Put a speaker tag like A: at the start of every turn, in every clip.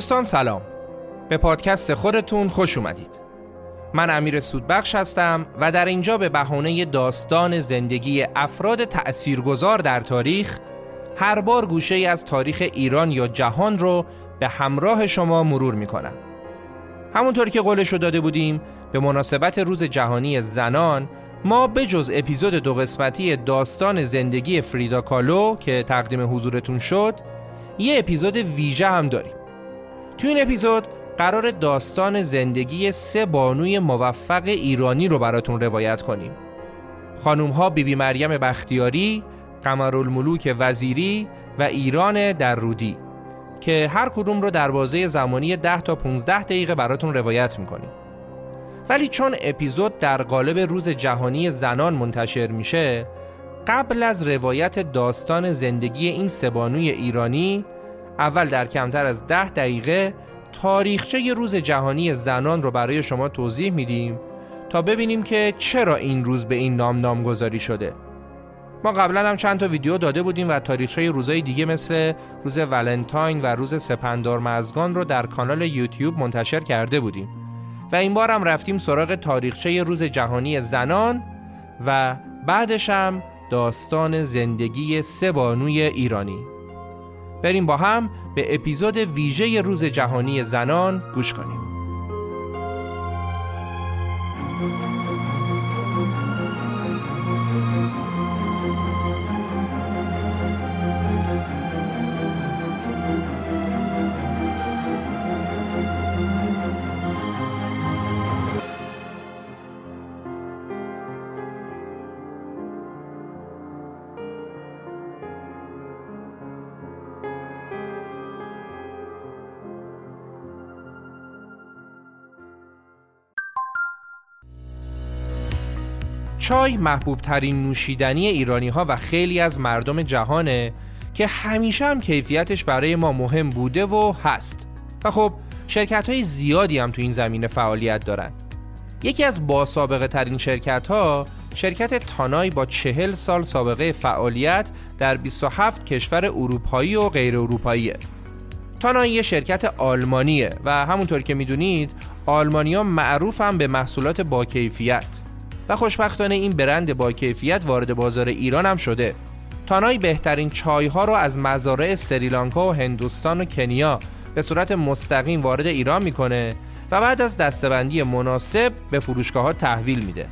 A: دوستان سلام. به پادکست خودتون خوش اومدید. من امیر سودبخش هستم و در اینجا به بهانه داستان زندگی افراد تأثیرگذار در تاریخ هر بار گوشه ای از تاریخ ایران یا جهان رو به همراه شما مرور می‌کنم. همونطور که قولشو داده بودیم به مناسبت روز جهانی زنان ما به جز اپیزود دو قسمتی داستان زندگی فریدا کالو که تقدیم حضورتون شد یه اپیزود ویژه هم داریم. تو این اپیزود قرار داستان زندگی سه بانوی موفق ایرانی رو براتون روایت کنیم. خانوم ها بیبی مریم بختیاری، قمرالملوک وزیری و ایران در که هر کدوم رو در بازه زمانی 10 تا 15 دقیقه براتون روایت می‌کنیم. ولی چون اپیزود در قالب روز جهانی زنان منتشر میشه قبل از روایت داستان زندگی این سبانوی ایرانی اول در کمتر از ده دقیقه تاریخچه ی روز جهانی زنان رو برای شما توضیح میدیم تا ببینیم که چرا این روز به این نام نامگذاری شده. ما قبلا هم چند تا ویدیو داده بودیم و تاریخچه روزهای دیگه مثل روز ولنتاین و روز سپندار مزگان رو در کانال یوتیوب منتشر کرده بودیم و این بار هم رفتیم سراغ تاریخچه روز جهانی زنان و بعدش هم داستان زندگی سه بانوی ایرانی. بریم با هم به اپیزود ویژه روز جهانی زنان گوش کنیم. چای محبوب ترین نوشیدنی ایرانی ها و خیلی از مردم جهانه که همیشه هم کیفیتش برای ما مهم بوده و هست. و خب شرکت های زیادی هم تو این زمینه فعالیت دارن. یکی از با سابقه ترین شرکت ها شرکت تانای با چهل سال سابقه فعالیت در 27 کشور اروپایی و غیر اروپاییه. تانای یه شرکت آلمانیه و همونطور که می‌دونید آلمانیا معروف هم به محصولات با کیفیت. و خوشبختانه این برند با کیفیت وارد بازار ایران هم شده. تانای بهترین چای ها رو از مزارع سریلانکا و هندوستان و کنیا به صورت مستقیم وارد ایران می‌کنه و بعد از دستبندی مناسب به فروشگاه ها تحویل میده.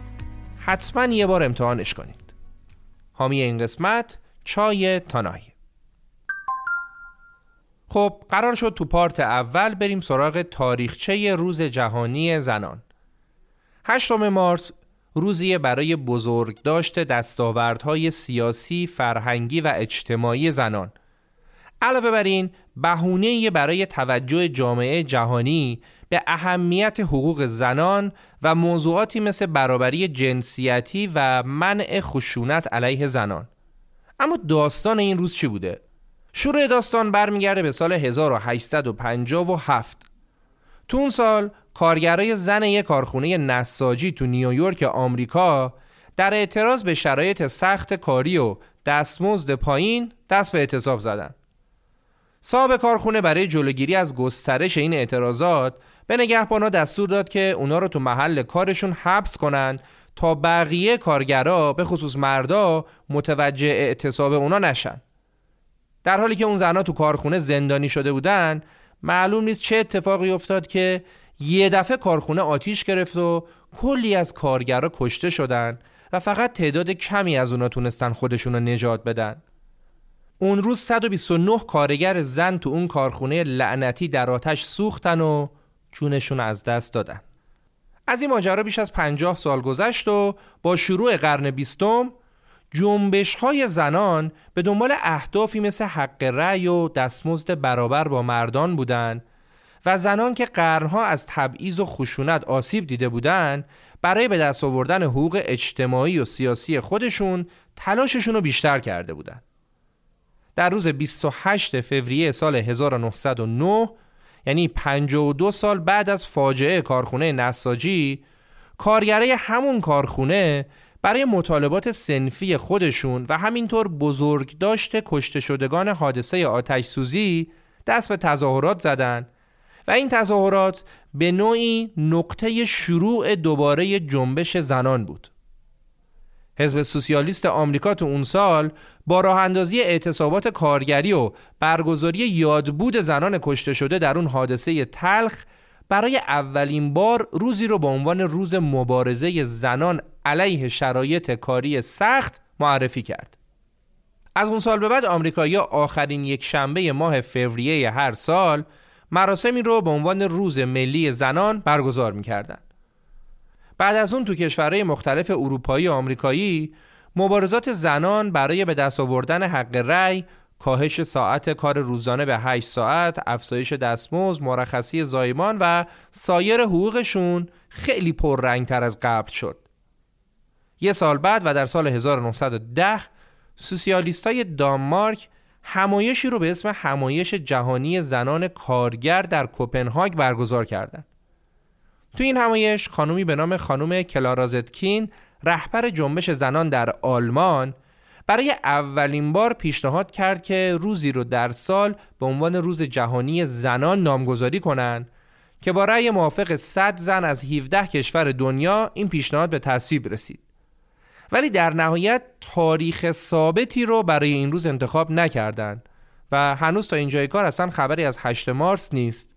A: حتما یه بار امتحانش کنید. حامی این قسمت چای تانای. خب قرار شد تو پارت اول بریم سراغ تاریخچه روز جهانی زنان. 8 مارس روزی برای بزرگ داشت دستاوردهای سیاسی، فرهنگی و اجتماعی زنان. علاوه بر این بهونه برای توجه جامعه جهانی به اهمیت حقوق زنان و موضوعاتی مثل برابری جنسیتی و منع خشونت علیه زنان. اما داستان این روز چی بوده؟ شروع داستان برمیگرده به سال 1857 تو اون سال کارگرای زن یک کارخونه نساجی تو نیویورک آمریکا در اعتراض به شرایط سخت کاری و دستمزد پایین دست به اعتصاب زدن. صاحب کارخونه برای جلوگیری از گسترش این اعتراضات به نگهبانا دستور داد که اونا رو تو محل کارشون حبس کنن تا بقیه کارگرا به خصوص مردا متوجه اعتصاب اونا نشن. در حالی که اون زنها تو کارخونه زندانی شده بودن معلوم نیست چه اتفاقی افتاد که یه دفعه کارخونه آتیش گرفت و کلی از کارگرا کشته شدن و فقط تعداد کمی از اونا تونستن خودشون رو نجات بدن. اون روز 129 کارگر زن تو اون کارخونه لعنتی در آتش سوختن و جونشون از دست دادن. از این ماجرا بیش از 50 سال گذشت و با شروع قرن بیستم جنبش های زنان به دنبال اهدافی مثل حق رأی و دستمزد برابر با مردان بودند و زنان که قرنها از تبعیض و خشونت آسیب دیده بودند برای به دست آوردن حقوق اجتماعی و سیاسی خودشون تلاششون رو بیشتر کرده بودند. در روز 28 فوریه سال 1909 یعنی 52 سال بعد از فاجعه کارخونه نساجی کارگرای همون کارخونه برای مطالبات سنفی خودشون و همینطور بزرگ داشته کشته شدگان حادثه آتش سوزی دست به تظاهرات زدند و این تظاهرات به نوعی نقطه شروع دوباره جنبش زنان بود. حزب سوسیالیست آمریکا تو اون سال با راه اندازی اعتصابات کارگری و برگزاری یادبود زنان کشته شده در اون حادثه تلخ برای اولین بار روزی رو به عنوان روز مبارزه زنان علیه شرایط کاری سخت معرفی کرد. از اون سال به بعد آمریکایی‌ها آخرین یک شنبه ماه فوریه هر سال مراسمی رو به عنوان روز ملی زنان برگزار می‌کردن. بعد از اون تو کشورهای مختلف اروپایی و آمریکایی مبارزات زنان برای به دست آوردن حق رأی کاهش ساعت کار روزانه به 8 ساعت، افزایش دستمزد، مرخصی زایمان و سایر حقوقشون خیلی پررنگتر از قبل شد. یه سال بعد و در سال 1910 سوسیالیستای دانمارک همایشی رو به اسم همایش جهانی زنان کارگر در کوپنهاگ برگزار کردند. تو این همایش خانومی به نام خانم کلارازتکین رهبر جنبش زنان در آلمان برای اولین بار پیشنهاد کرد که روزی رو در سال به عنوان روز جهانی زنان نامگذاری کنند که با رأی موافق 100 زن از 17 کشور دنیا این پیشنهاد به تصویب رسید. ولی در نهایت تاریخ ثابتی رو برای این روز انتخاب نکردند و هنوز تا اینجای کار اصلا خبری از 8 مارس نیست.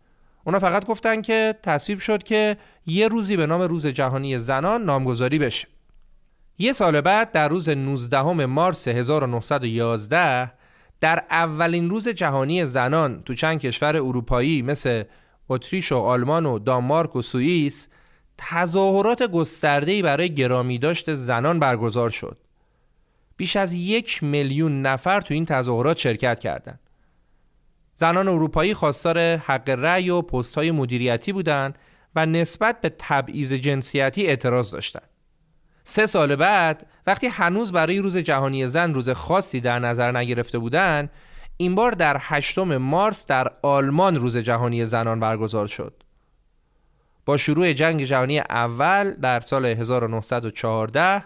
A: اونا فقط گفتن که تصویب شد که یه روزی به نام روز جهانی زنان نامگذاری بشه. یه سال بعد در روز 19 مارس 1911 در اولین روز جهانی زنان تو چند کشور اروپایی مثل اتریش و آلمان و دانمارک و سوئیس تظاهرات گسترده‌ای برای گرامی داشت زنان برگزار شد. بیش از یک میلیون نفر تو این تظاهرات شرکت کردند. زنان اروپایی خواستار حق رأی و پست‌های مدیریتی بودند و نسبت به تبعیض جنسیتی اعتراض داشتند. سه سال بعد وقتی هنوز برای روز جهانی زن روز خاصی در نظر نگرفته بودند، این بار در هشتم مارس در آلمان روز جهانی زنان برگزار شد. با شروع جنگ جهانی اول در سال 1914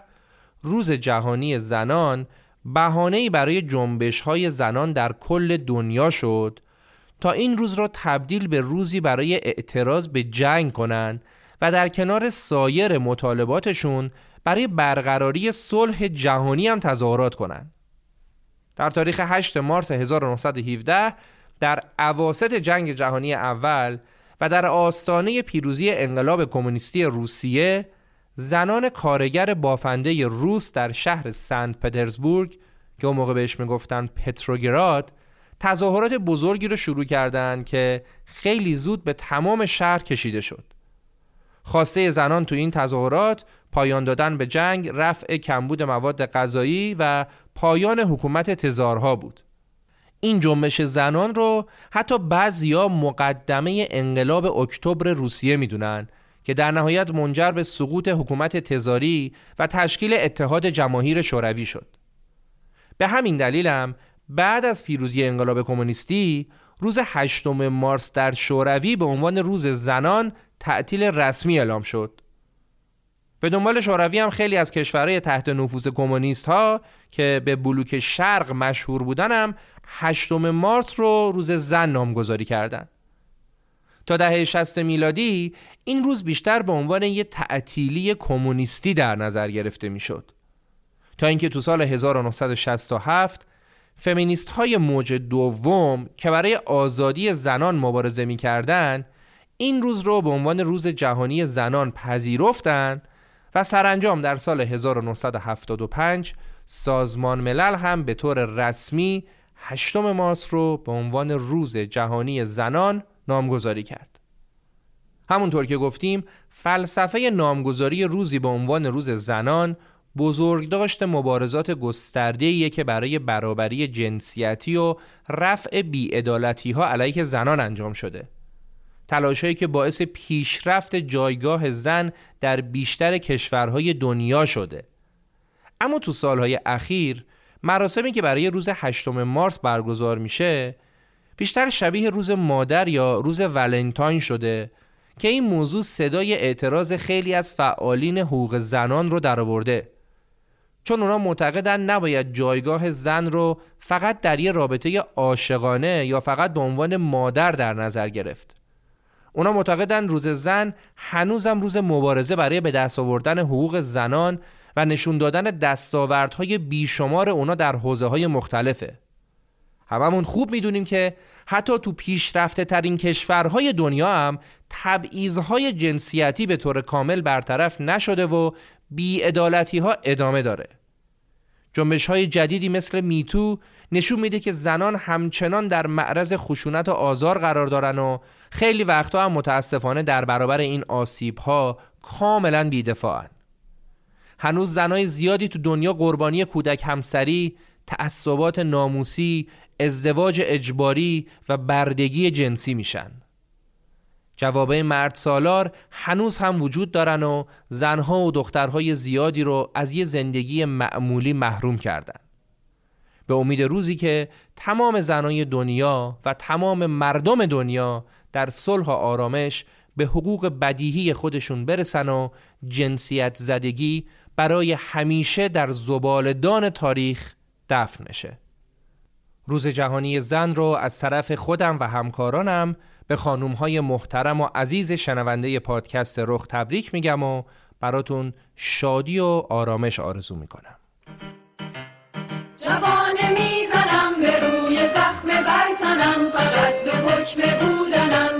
A: روز جهانی زنان بهانه‌ای برای جنبش های زنان در کل دنیا شد تا این روز را تبدیل به روزی برای اعتراض به جنگ کنند و در کنار سایر مطالباتشون برای برقراری صلح جهانی هم تظاهرات کنند. در تاریخ 8 مارس 1917 در عواست جنگ جهانی اول و در آستانه پیروزی انقلاب کمونیستی روسیه زنان کارگر بافنده روس در شهر سنت پترزبورگ که اون موقع بهش می‌گفتن پتروگراد تظاهرات بزرگی رو شروع کردند که خیلی زود به تمام شهر کشیده شد. خواسته زنان تو این تظاهرات پایان دادن به جنگ، رفع کمبود مواد غذایی و پایان حکومت تزارها بود. این جنبش زنان رو حتی بعضیا مقدمه انقلاب اکتبر روسیه می‌دونن که در نهایت منجر به سقوط حکومت تزاری و تشکیل اتحاد جماهیر شوروی شد. به همین دلیلم بعد از پیروزی انقلاب کمونیستی روز 8 مارس در شوروی به عنوان روز زنان تعطیل رسمی اعلام شد. به دنبال شوروی هم خیلی از کشورهای تحت نفوذ کمونیست ها که به بلوک شرق مشهور بودن هم 8 مارس رو روز زن نامگذاری کردند. تا دهه 60 میلادی این روز بیشتر به عنوان یک تعطیلی کمونیستی در نظر گرفته می‌شد. تا اینکه تو سال 1967 فمینیست های موج دوم که برای آزادی زنان مبارزه می کردن این روز رو به عنوان روز جهانی زنان پذیرفتند و سرانجام در سال 1975 سازمان ملل هم به طور رسمی هشتم مارس رو به عنوان روز جهانی زنان نامگذاری کرد. همونطور که گفتیم فلسفه نامگذاری روزی به عنوان روز زنان بزرگداشت مبارزات گسترده‌ایه که برای برابری جنسیتی و رفع بیعدالتی ها علیه زنان انجام شده. تلاشهایی که باعث پیشرفت جایگاه زن در بیشتر کشورهای دنیا شده. اما تو سالهای اخیر مراسمی که برای روز هشتم مارس برگزار میشه بیشتر شبیه روز مادر یا روز ولنتاین شده که این موضوع صدای اعتراض خیلی از فعالین حقوق زنان رو درآورده. چون اونا معتقدن نباید جایگاه زن رو فقط در یه رابطه عاشقانه یا فقط به عنوان مادر در نظر گرفت. اونا معتقدن روز زن هنوزم روز مبارزه برای به دست آوردن حقوق زنان و نشون دادن دستاوردهای بیشمار اونا در حوزه های مختلفه. هممون خوب می‌دونیم که حتی تو پیشرفته ترین کشورهای دنیا هم تبعیضهای جنسیتی به طور کامل برطرف نشده و بیعدالتی ها ادامه داره. جنبش های جدیدی مثل میتو نشون میده که زنان همچنان در معرض خشونت و آزار قرار دارن و خیلی وقتا هم متاسفانه در برابر این آسیب ها کاملا بیدفاعن. هنوز زنای زیادی تو دنیا قربانی کودک همسری، تعصبات ناموسی، ازدواج اجباری و بردگی جنسی میشن. جوابه مرد سالار هنوز هم وجود دارن و زنها و دخترهای زیادی رو از یه زندگی معمولی محروم کردن. به امید روزی که تمام زنای دنیا و تمام مردم دنیا در صلح و آرامش به حقوق بدیهی خودشون برسن و جنسیت زدگی برای همیشه در زبالدان تاریخ دفن نشه. روز جهانی زن رو از طرف خودم و همکارانم به خانوم های محترم و عزیز شنونده پادکست رخ تبریک میگم و براتون شادی و آرامش آرزو می‌کنم
B: جوانه می‌زنم به روی زخم برتنم فقط به حکم بودنم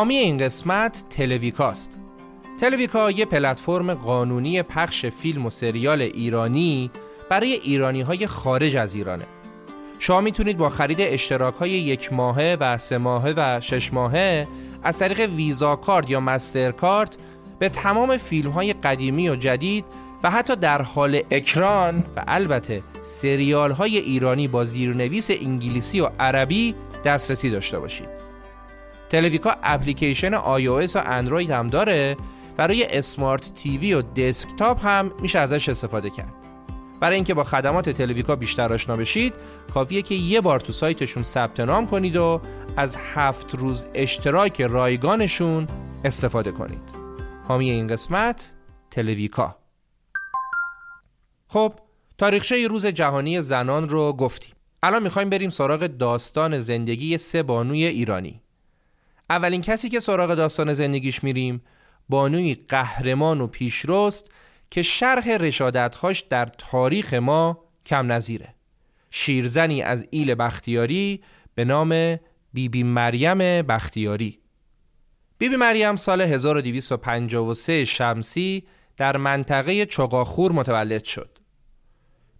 A: حامی این قسمت تلویکاست تلویکا یه پلتفرم قانونی پخش فیلم و سریال ایرانی برای ایرانی های خارج از ایرانه. شما می‌تونید با خرید اشتراک های یک ماهه و سه ماهه و شش ماهه از طریق ویزا کارت یا مستر کارت به تمام فیلم های قدیمی و جدید و حتی در حال اکران و البته سریال های ایرانی با زیرنویس انگلیسی و عربی دسترسی داشته باشید. تلویکا اپلیکیشن iOS و اندروید هم داره و روی اسمارت تیوی و دسکتاپ هم میشه ازش استفاده کرد. برای اینکه با خدمات تلویکا بیشتر آشنا بشید کافیه که یه بار تو سایتشون ثبت نام کنید و از هفت روز اشتراک رایگانشون استفاده کنید. حامی این قسمت تلویکا خب تاریخچه روز جهانی زنان رو گفتیم. الان می‌خوایم بریم سراغ داستان زندگی سه بانوی ایرانی. اولین کسی که سراغ داستان زندگیش میریم بانوی قهرمان و پیشرست که شرح رشادتهاش در تاریخ ما کم نظیره. شیرزنی از ایل بختیاری به نام بیبی بی مریم بختیاری. بیبی بی مریم سال 1253 شمسی در منطقه چقاخور متولد شد.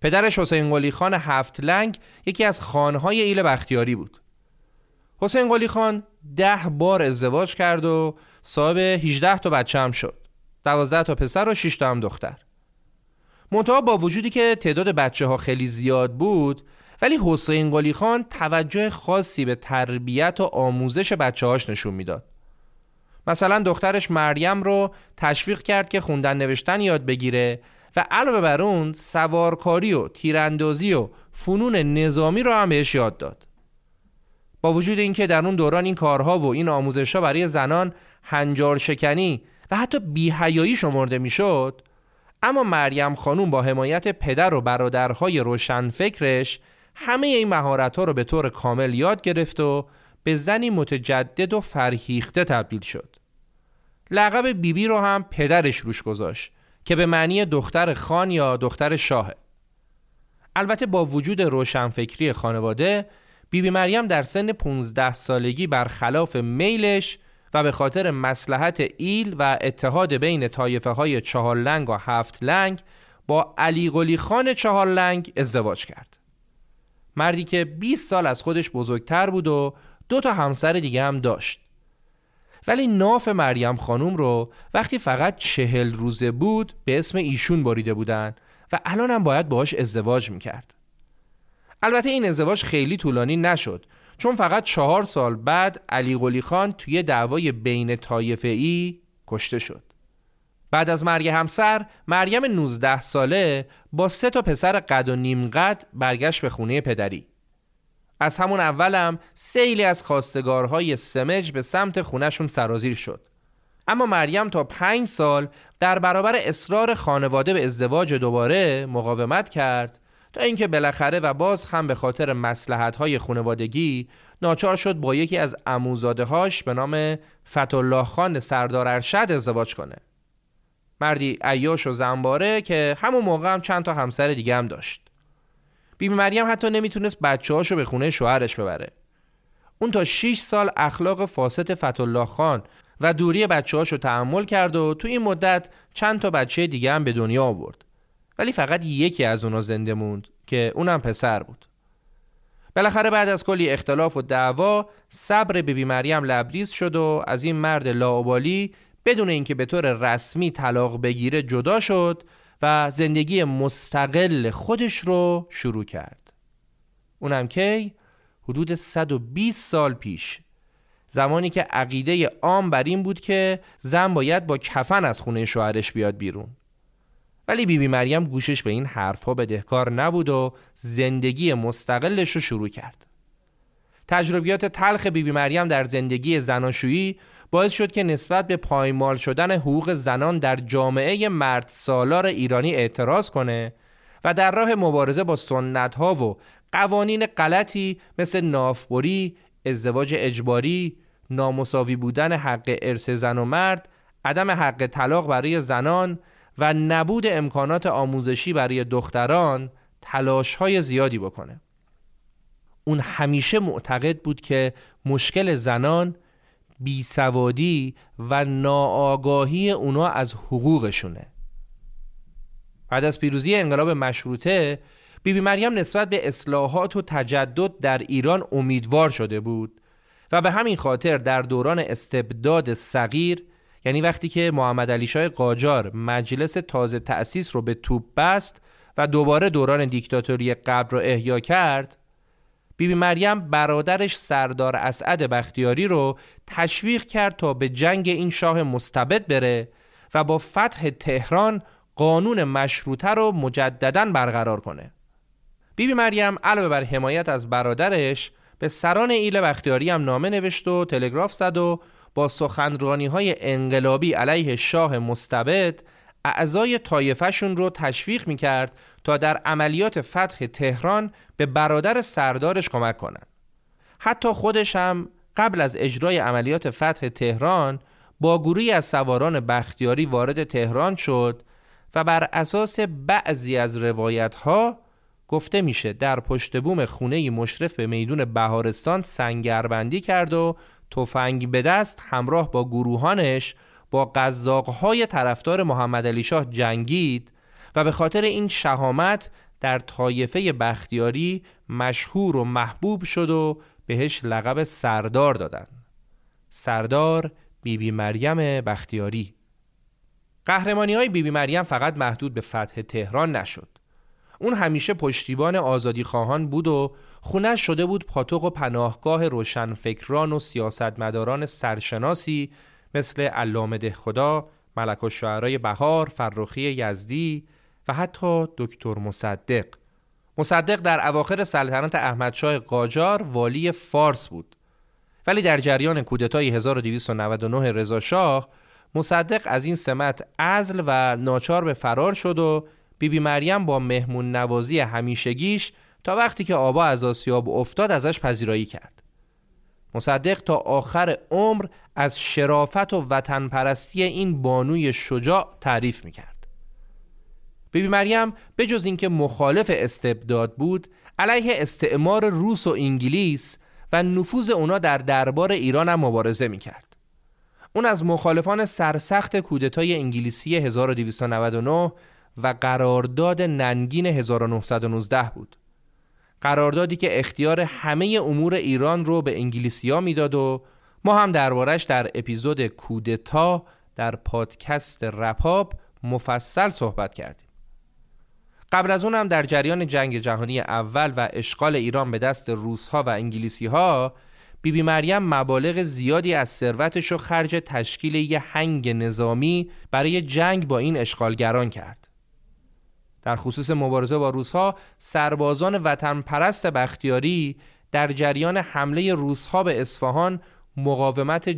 A: پدرش حسین قلی خان هفت لنگ یکی از خانهای ایل بختیاری بود. حسین قلی خان ده بار ازدواج کرد و صاحب 18 تا بچه هم شد. 12 تا پسر و 6 تا هم دختر. منتها با وجودی که تعداد بچه ها خیلی زیاد بود ولی حسین قلی خان توجه خاصی به تربیت و آموزش بچه هاش نشون می‌داد. مثلا دخترش مریم رو تشویق کرد که خوندن نوشتن یاد بگیره و علاوه بر اون سوارکاری و تیراندازی و فنون نظامی رو هم بهش یاد داد. با وجود اینکه در اون دوران این کارها و این آموزشها برای زنان هنجار شکنی و حتی بیهیایی شمرده می‌شد اما مریم خانوم با حمایت پدر و برادرهای روشنفکرش همه این مهارت ها رو به طور کامل یاد گرفت و به زنی متجدد و فرهیخته تبدیل شد. لقب بیبی بی رو هم پدرش روش گذاشت که به معنی دختر خان یا دختر شاهه البته با وجود روشنفکری خانواده بیبی بی مریم در سن 15 سالگی برخلاف میلش و به خاطر مسلحت ایل و اتحاد بین طایفه های چهار لنگ و هفت لنگ با علی قلی خان چهار لنگ ازدواج کرد. مردی که 20 سال از خودش بزرگتر بود و دو تا همسر دیگه هم داشت. ولی ناف مریم خانوم رو وقتی فقط چهل روزه بود به اسم ایشون بریده بودن و الان هم باید باهاش ازدواج می‌کرد. البته این ازدواج خیلی طولانی نشد چون فقط چهار سال بعد علی قلی خان توی دعوای بین طایفه ای کشته شد. بعد از مرگ همسر مریم 19 ساله با سه تا پسر قد و نیم قد برگشت به خونه پدری. از همون اولم سیلی از خواستگارهای سمج به سمت خونشون سرازیر شد. اما مریم تا پنج سال در برابر اصرار خانواده به ازدواج دوباره مقاومت کرد تا اینکه بالاخره و باز هم به خاطر مسلحت های خانوادگی ناچار شد با یکی از اموزاده هاش به نام فتولاه خان سردار ارشد ازدواج کنه. مردی عیاش و زنباره که همون موقع هم چند تا همسر دیگه هم داشت. بیبی مریم حتی نمی‌تونست بچه هاشو به خونه شوهرش ببره. اون تا 6 سال اخلاق فاسد فتولاه خان و دوری بچه هاشو تحمل کرد و تو این مدت چند تا بچه دیگه هم به دنیا آورد. ولی فقط یکی از اونا زنده موند که اونم پسر بود. بالاخره بعد از کلی اختلاف و دعوا صبر بیبی مریم لبریز شد و از این مرد لاوبالی بدون اینکه به طور رسمی طلاق بگیره جدا شد و زندگی مستقل خودش رو شروع کرد. اونم کی؟ حدود 120 سال پیش. زمانی که عقیده عام بر این بود که زن باید با کفن از خونه شوهرش بیاد بیرون. ولی بیبی بی مریم گوشش به این حرفها بدهکار نبود و زندگی مستقلش رو شروع کرد. تجربیات تلخ بیبی بی مریم در زندگی زناشویی باعث شد که نسبت به پایمال شدن حقوق زنان در جامعه مرد سالار ایرانی اعتراض کنه و در راه مبارزه با سنت ها و قوانین غلطی مثل نافبری، ازدواج اجباری، نامساوی بودن حق ارث زن و مرد، عدم حق طلاق برای زنان و نبود امکانات آموزشی برای دختران تلاش های زیادی بکنه. اون همیشه معتقد بود که مشکل زنان بیسوادی و ناآگاهی اونا از حقوقشونه بعد از پیروزی انقلاب مشروطه بیبی بی مریم نسبت به اصلاحات و تجدد در ایران امیدوار شده بود و به همین خاطر در دوران استبداد صغیر یعنی وقتی که محمد علی شاه قاجار مجلس تازه تأسیس رو به توپ بست و دوباره دوران دیکتاتوری قبل رو احیا کرد بیبی بی مریم برادرش سردار اسعد بختیاری رو تشویق کرد تا به جنگ این شاه مستبد بره و با فتح تهران قانون مشروطه رو مجددا برقرار کنه. بیبی بی مریم علاوه بر حمایت از برادرش به سران ایل بختیاری هم نامه نوشت و تلگراف زد و با سخنرانی های انقلابی علیه شاه مستبد اعضای طایفهشون رو تشویق می‌کرد تا در عملیات فتح تهران به برادر سردارش کمک کنند. حتی خودش هم قبل از اجرای عملیات فتح تهران با گروهی از سواران بختیاری وارد تهران شد و بر اساس بعضی از روایت ها گفته میشه در پشت بوم خونه مشرف به میدون بهارستان سنگربندی کرد و تفنگ به دست همراه با گروهانش با قزاقهای طرفدار محمد علی شاه جنگید و به خاطر این شهامت در طایفه بختیاری مشهور و محبوب شد و بهش لقب سردار دادن سردار بیبی بی مریم بختیاری. قهرمانی های بیبی بی مریم فقط محدود به فتح تهران نشد. اون همیشه پشتیبان آزادی خواهان بود و خونه شده بود پاتوق و پناهگاه روشنفکران و سیاستمداران سرشناسی مثل علامه خدا، ملک و بهار، فرخی یزدی و حتی دکتر مصدق. مصدق در اواخر سلطنت احمدشاه قاجار والی فارس بود. ولی در جریان کودتای 1299 رضا شاه مصدق از این سمت ازل و ناچار به فرار شد و بیبی بی مریم با مهمون نوازی همیشگیش تا وقتی که آبا از آسیاب افتاد ازش پذیرایی کرد. مصدق تا آخر عمر از شرافت و وطن پرستی این بانوی شجاع تعریف می‌کرد. بیبی مریم به جز اینکه مخالف استبداد بود علیه استعمار روس و انگلیس و نفوذ اونا در دربار ایران هم مبارزه می‌کرد. اون از مخالفان سرسخت کودتای انگلیسی 1299 و قرارداد ننگین 1919 بود. قراردادی که اختیار همه امور ایران رو به انگلیسیا می‌داد و ما هم دربارش در اپیزود کودتا در پادکست رپاب مفصل صحبت کردیم. قبل از اون هم در جریان جنگ جهانی اول و اشغال ایران به دست روسها و انگلیسی ها بیبی مریم مبالغ زیادی از ثروتش رو خرج تشکیل یه هنگ نظامی برای جنگ با این اشغالگران کرد. در خصوص مبارزه با روسها سربازان وطن پرست بختیاری در جریان حمله روسها به اصفهان مقاومت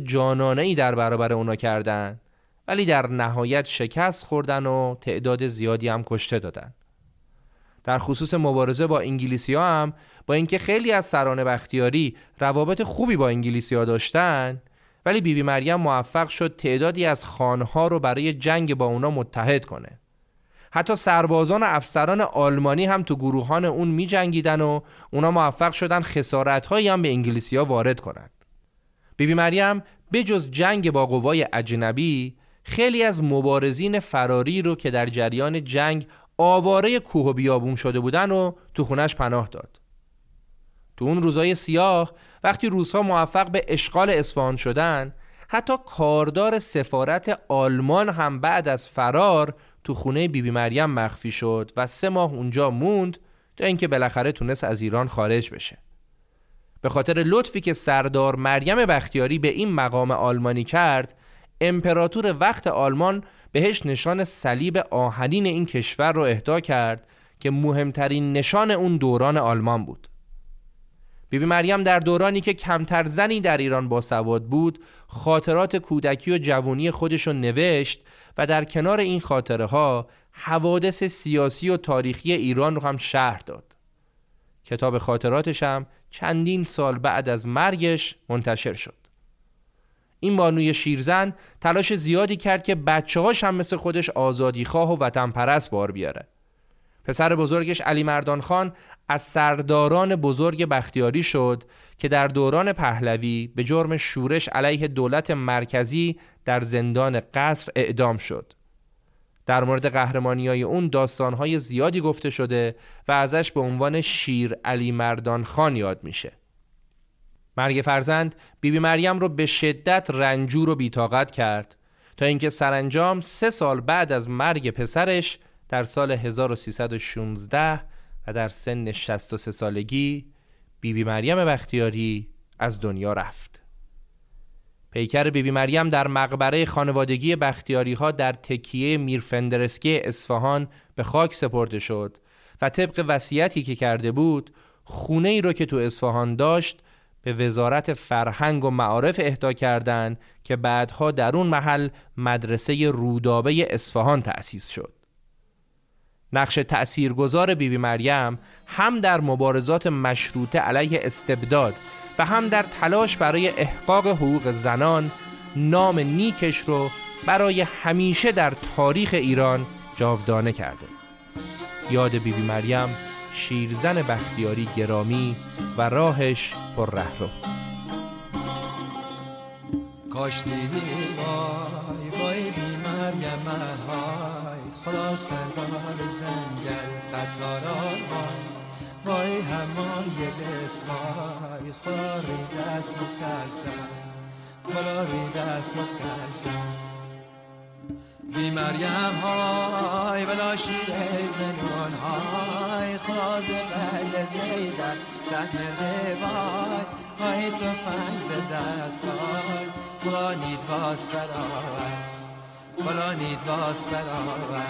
A: ای در برابر اونا کردند. ولی در نهایت شکست خوردن و تعداد زیادی هم کشته دادن. در خصوص مبارزه با انگلیسی ها هم با اینکه خیلی از سران بختیاری روابط خوبی با انگلیسی ها داشتن ولی بیبی بی مریم موفق شد تعدادی از خانها رو برای جنگ با اونا متحد کنه. حتی سربازان و افسران آلمانی هم تو گروهان اون می جنگیدن و اونا موفق شدن خسارت هم به انگلیسی ها وارد کنند. بیبی مریم بجز جنگ با قوای اجنبی خیلی از مبارزین فراری رو که در جریان جنگ آواره کوه و بیابون شده بودن و تو خونش پناه داد. تو اون روزای سیاه وقتی روزها موفق به اشغال اصفهان شدن حتی کاردار سفارت آلمان هم بعد از فرار تو خونه بیبی بی مریم مخفی شد و سه ماه اونجا موند تا اینکه بالاخره تونست از ایران خارج بشه. به خاطر لطفی که سردار مریم بختیاری به این مقام آلمانی کرد، امپراتور وقت آلمان بهش نشان صلیب آهنین این کشور رو اهدا کرد که مهمترین نشان اون دوران آلمان بود. بیبی مریم در دورانی که کمتر زنی در ایران با سواد بود خاطرات کودکی و جوانی خودش نوشت و در کنار این خاطره ها حوادث سیاسی و تاریخی ایران رو هم شهر داد. کتاب خاطراتش هم چندین سال بعد از مرگش منتشر شد. این بانوی شیرزن تلاش زیادی کرد که بچه هاش هم مثل خودش آزادیخواه و وطن پرست بار بیاره. پسر بزرگش علی مردان خان از سرداران بزرگ بختیاری شد که در دوران پهلوی به جرم شورش علیه دولت مرکزی در زندان قصر اعدام شد. در مورد قهرمانی های اون داستانهای زیادی گفته شده و ازش به عنوان شیر علی مردان خان یاد میشه. مرگ فرزند بیبی بی مریم رو به شدت رنجور و بیتاقت کرد تا اینکه سرانجام سه سال بعد از مرگ پسرش در سال 1316 و در سن 63 سالگی بیبی بی مریم بختیاری از دنیا رفت. پیکر بیبی بی مریم در مقبره خانوادگی بختیاری ها در تکیه میرفندرسکی اصفهان به خاک سپرده شد و طبق وصیتی که کرده بود خونه ای رو که تو اصفهان داشت به وزارت فرهنگ و معارف اهدا کردند که بعدها در اون محل مدرسه رودابه اصفهان تأسیس شد. نقش تأثیرگذار بیبی بی مریم هم در مبارزات مشروطه علیه استبداد و هم در تلاش برای احقاق حقوق زنان نام نیکش رو برای همیشه در تاریخ ایران جاودانه کرده. یاد بیبی بی مریم شیرزن بختیاری گرامی و راهش پر ره رو کاشتی وای وای بی مریم های خدا سردار زنگل قطاران وای همای بسمای خدا ریدست مسلسل خدا ریدست مسلسل بی مریم های بلا شیر زنون های. خواز قل زیدن سحن روای. های تو فنگ به دست های خدا نید واس برآور خدا نید واس برآور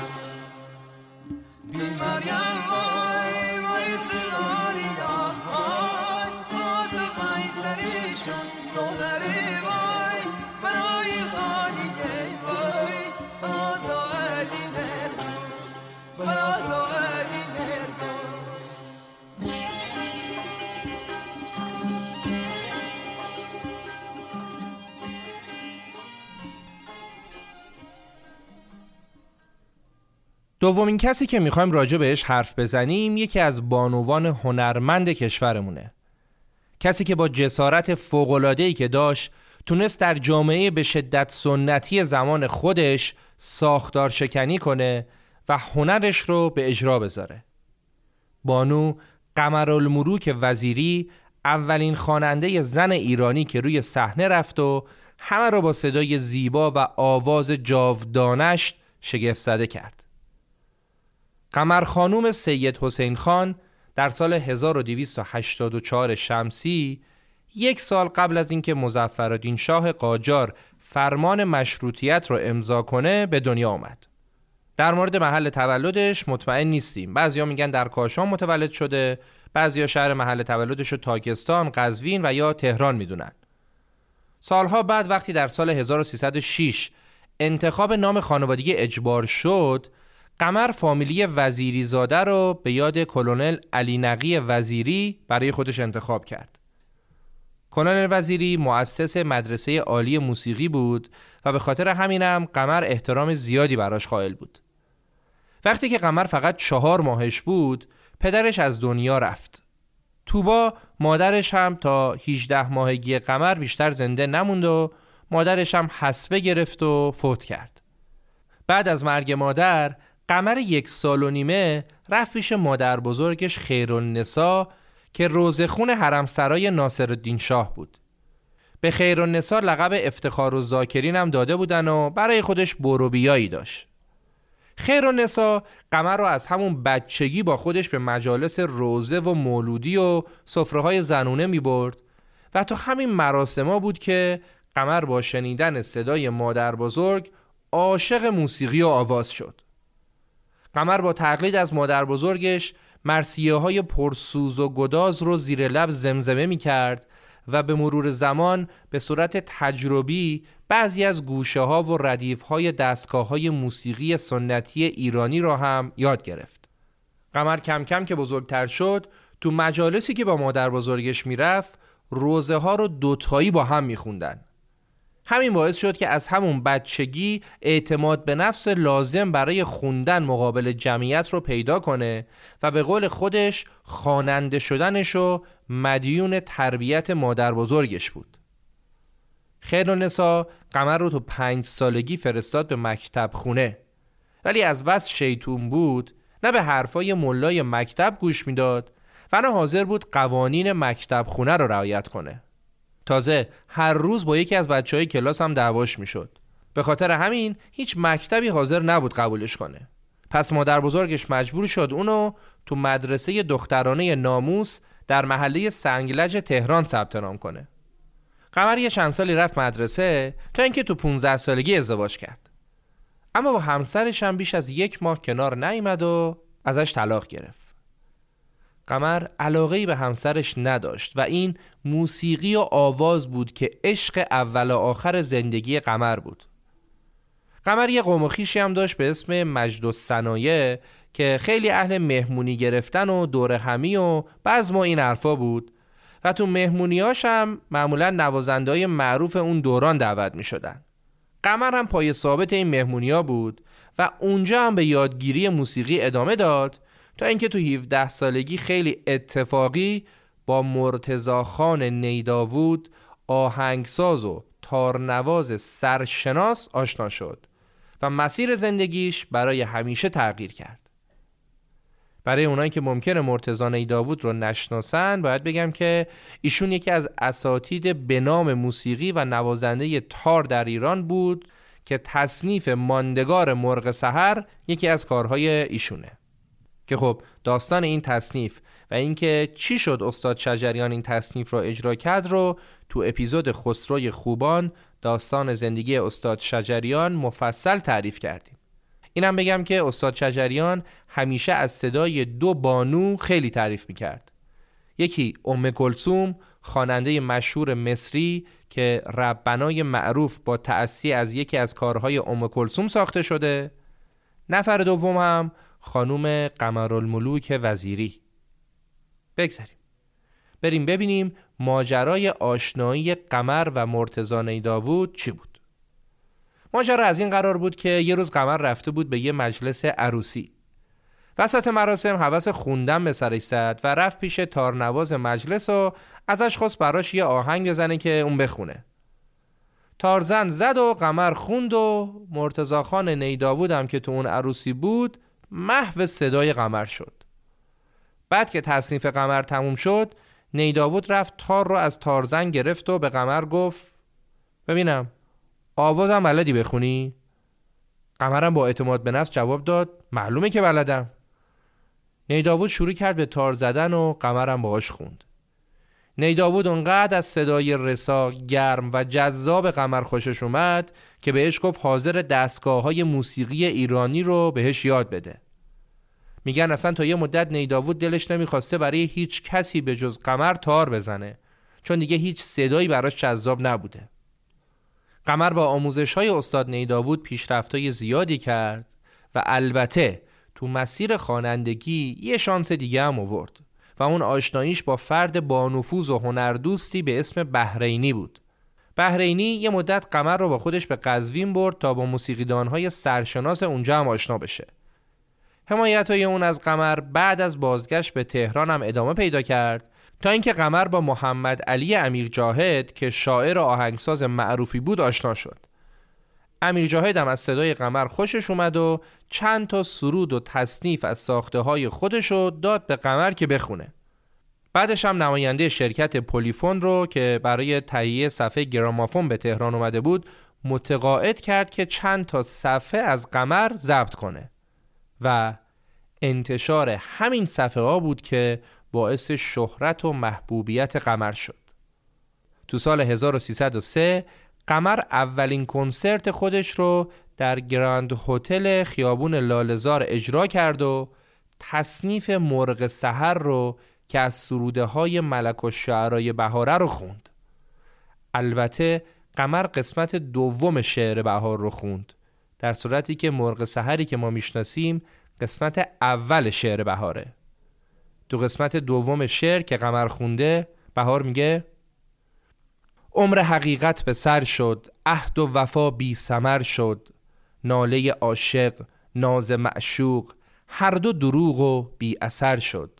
A: بی مریم های وای سراری های خدا تو فنگ دومین کسی که می‌خوایم راجع بهش حرف بزنیم یکی از بانوان هنرمند کشورمونه. کسی که با جسارت فوقلادهی که داشت تونست در جامعه به شدت سنتی زمان خودش ساختار شکنی کنه و هنرش رو به اجرا بذاره. بانو قمرالمروک وزیری اولین خواننده زن ایرانی که روی صحنه رفت و همه رو با صدای زیبا و آواز جاودانش شگفت زده کرد. قمر خانوم سید حسین خان در سال 1284 شمسی یک سال قبل از اینکه مظفرالدین شاه قاجار فرمان مشروطیت رو امضا کنه به دنیا آمد. در مورد محل تولدش مطمئن نیستیم. بعضیا میگن در کاشان متولد شده، بعضیا شهر محل تولدش رو تاکستان، قزوین و یا تهران می‌دونن. سالها بعد وقتی در سال 1306 انتخاب نام خانوادگی اجبار شد، قمر فامیلی وزیری زاده رو به یاد کلونل علی نقی وزیری برای خودش انتخاب کرد. کلونل وزیری مؤسس مدرسه عالی موسیقی بود و به خاطر همینم قمر احترام زیادی براش قائل بود. وقتی که قمر فقط چهار ماهش بود پدرش از دنیا رفت. توبا مادرش هم تا 18 ماهگی قمر بیشتر زنده نموند و مادرش هم حسبه گرفت و فوت کرد. بعد از مرگ مادر قمر یک سال و نیمه رفت پیش مادر بزرگش خیرالنسا که روزخون حرم سرای ناصر شاه بود. به خیرالنسا لقب افتخار و زاکرین هم داده بودن و برای خودش بروبیایی داشت. خیرالنسا قمر رو از همون بچگی با خودش به مجالس روزه و مولودی و صفره های زنونه می برد و تو همین مراسما بود که قمر با شنیدن صدای مادر بزرگ عاشق موسیقی و آواز شد. قمر با تقلید از مادر بزرگش مرسیه های پرسوز و گداز رو زیر لب زمزمه می کرد و به مرور زمان به صورت تجربی بعضی از گوشه ها و ردیف های دستگاه های موسیقی سنتی ایرانی را هم یاد گرفت. قمر کم کم که بزرگتر شد تو مجالسی که با مادر بزرگش می‌رفت روزه ها رو دوتایی با هم میخوندن همین باعث شد که از همون بچگی اعتماد به نفس لازم برای خوندن مقابل جمعیت رو پیدا کنه و به قول خودش خواننده شدنش و مدیون تربیت مادر بزرگش بود. خیر و نسا قمر رو تو پنج سالگی فرستاد به مکتب خونه ولی از بس شیطون بود نه به حرفای ملای مکتب گوش می‌داد و نه حاضر بود قوانین مکتب خونه رو رعایت کنه. تازه هر روز با یکی از بچه های کلاس هم دعواش می‌شد. به خاطر همین هیچ مکتبی حاضر نبود قبولش کنه. پس مادر بزرگش مجبور شد اونو تو مدرسه دخترانه ناموس در محله سنگلج تهران ثبت نام کنه. قمر یه چند سالی رفت مدرسه تا اینکه تو 15 سالگی ازدواج کرد. اما با همسرش هم بیش از یک ماه کنار نیامد و ازش طلاق گرفت. قمر علاقه به همسرش نداشت و این موسیقی و آواز بود که عشق اول و آخر زندگی قمر بود قمر یه قوم هم داشت به اسم مجد السنایه که خیلی اهل مهمونی گرفتن و دور همی و بعض ما این حرفا بود و تو مهمونیاش هم معمولا نوازنده معروف اون دوران دعوت می شدن. قمر هم پای ثابت این مهمونیا بود و اونجا هم به یادگیری موسیقی ادامه داد تا اینکه تو 17 سالگی خیلی اتفاقی با مرتزا خان نیداوود آهنگساز و تارنواز سرشناس آشنا شد و مسیر زندگیش برای همیشه تغییر کرد. برای اونایی که ممکنه مرتزانه داوود رو نشناسن باید بگم که ایشون یکی از اساتید به نام موسیقی و نوازنده تار در ایران بود که تصنیف ماندگار مرغ سحر یکی از کارهای ایشونه. که خب داستان این تصنیف و اینکه چی شد استاد شجریان این تصنیف رو اجرا کرد رو تو اپیزود خسروی خوبان داستان زندگی استاد شجریان مفصل تعریف کردیم. اینم بگم که استاد شجریان همیشه از صدای دو بانو خیلی تعریف می‌کرد. یکی ام کلسوم خواننده مشهور مصری که ربنای معروف با تأثی از یکی از کارهای ام کلسوم ساخته شده. نفر دوم هم خانوم قمرالملوک وزیری. بگذاریم بریم ببینیم ماجرای آشنایی قمر و مرتزانه داوود چی بود. ماجرا از این قرار بود که یه روز قمر رفته بود به یه مجلس عروسی. وسط مراسم حوس خوندن به سرش زد و رفت پیش تارنواز مجلس و ازش خواست براش یه آهنگ بزنه که اون بخونه. تارزن زد و قمر خوند و مرتزا خان نیداوود هم که تو اون عروسی بود محو صدای قمر شد. بعد که تصنیف قمر تموم شد نیداوود رفت تار رو از تارزن گرفت و به قمر گفت ببینم آوازم بلدی بخونی؟ قمرم با اعتماد به نفس جواب داد معلومه که بلدم. نیداوود شروع کرد به تار زدن و قمرم باهاش خوند. نیداوود اونقدر از صدای رسا گرم و جذاب قمر خوشش اومد که بهش گفت حاضر دستگاه های موسیقی ایرانی رو بهش یاد بده. میگن اصلا تا یه مدت نیداوود دلش نمی‌خواسته برای هیچ کسی به جز قمر تار بزنه چون دیگه هیچ صدایی براش جذاب نبوده. قمر با آموزش های استاد نیداوود پیشرفت های زیادی کرد و البته تو مسیر خوانندگی یه شانس دیگه هم آورد. و اون آشناییش با فرد با نفوذ و هنردوستی به اسم بهرینی بود. بهرینی یه مدت قمر رو با خودش به قزوین برد تا با موسیقیدانهای سرشناس اونجا هم آشنا بشه. حمایت های اون از قمر بعد از بازگشت به تهران هم ادامه پیدا کرد تا اینکه قمر با محمد علی امیر جاهد که شاعر و آهنگساز معروفی بود آشنا شد. امیر جاهد هم از صدای قمر خوشش اومد و چند تا سرود و تصنیف از ساخته های خودشو داد به قمر که بخونه بعدش هم نماینده شرکت پولیفون رو که برای تهیه صفحه گرامافون به تهران اومده بود متقاعد کرد که چند تا صفحه از قمر ضبط کنه و انتشار همین صفحه ها بود که باعث شهرت و محبوبیت قمر شد. تو سال 1303 قمر اولین کنسرت خودش رو در گراند هتل خیابون لالزار اجرا کرد و تصنیف مرغ سحر رو که از سروده های ملک و شعرای بهاره رو خوند. البته قمر قسمت دوم شعر بهار رو خوند در صورتی که مرغ سحری که ما می‌شناسیم قسمت اول شعر بهاره تو قسمت دوم شعر که قمر خونده بهار میگه عمر حقیقت به سر شد عهد و وفا بی سمر شد. ناله عاشق ناز معشوق هر دو دروغ و بی اثر شد.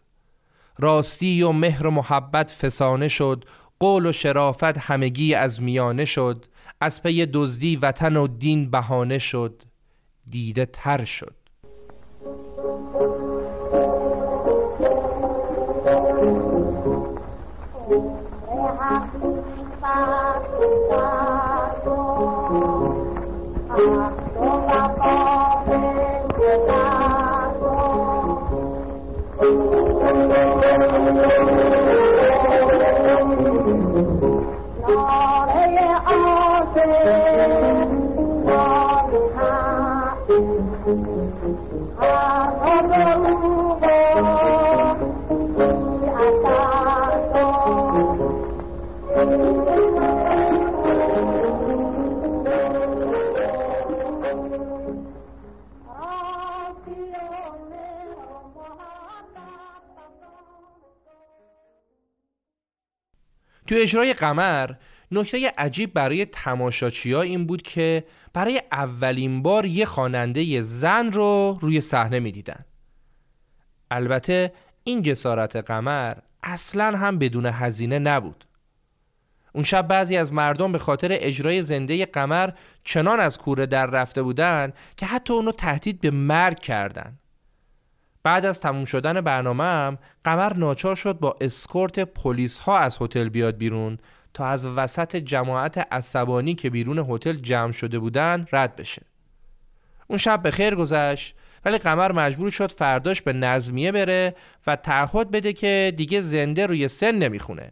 A: راستی و مهر و محبت فسانه شد قول و شرافت همگی از میانه شد. از پی دزدی وطن و دین بهانه شد. دیده تر شد. 拿来也阿哥，阿哥阿哥。تو اجرای قمر نکته عجیب برای تماشاچی ها این بود که برای اولین بار یه خواننده زن رو روی صحنه می‌دیدن. البته این جسارت قمر اصلا هم بدون هزینه نبود. اون شب بعضی از مردم به خاطر اجرای زنده قمر چنان از کوره در رفته بودن که حتی اونو تهدید به مرگ کردن. بعد از تموم شدن برنامه هم قمر ناچار شد با اسکورت پلیس ها از هتل بیاد بیرون تا از وسط جماعت عصبانی که بیرون هتل جمع شده بودن رد بشه. اون شب به خیر گذشت ولی قمر مجبور شد فرداش به نظمیه بره و تعهد بده که دیگه زنده روی سن نمی‌خونه.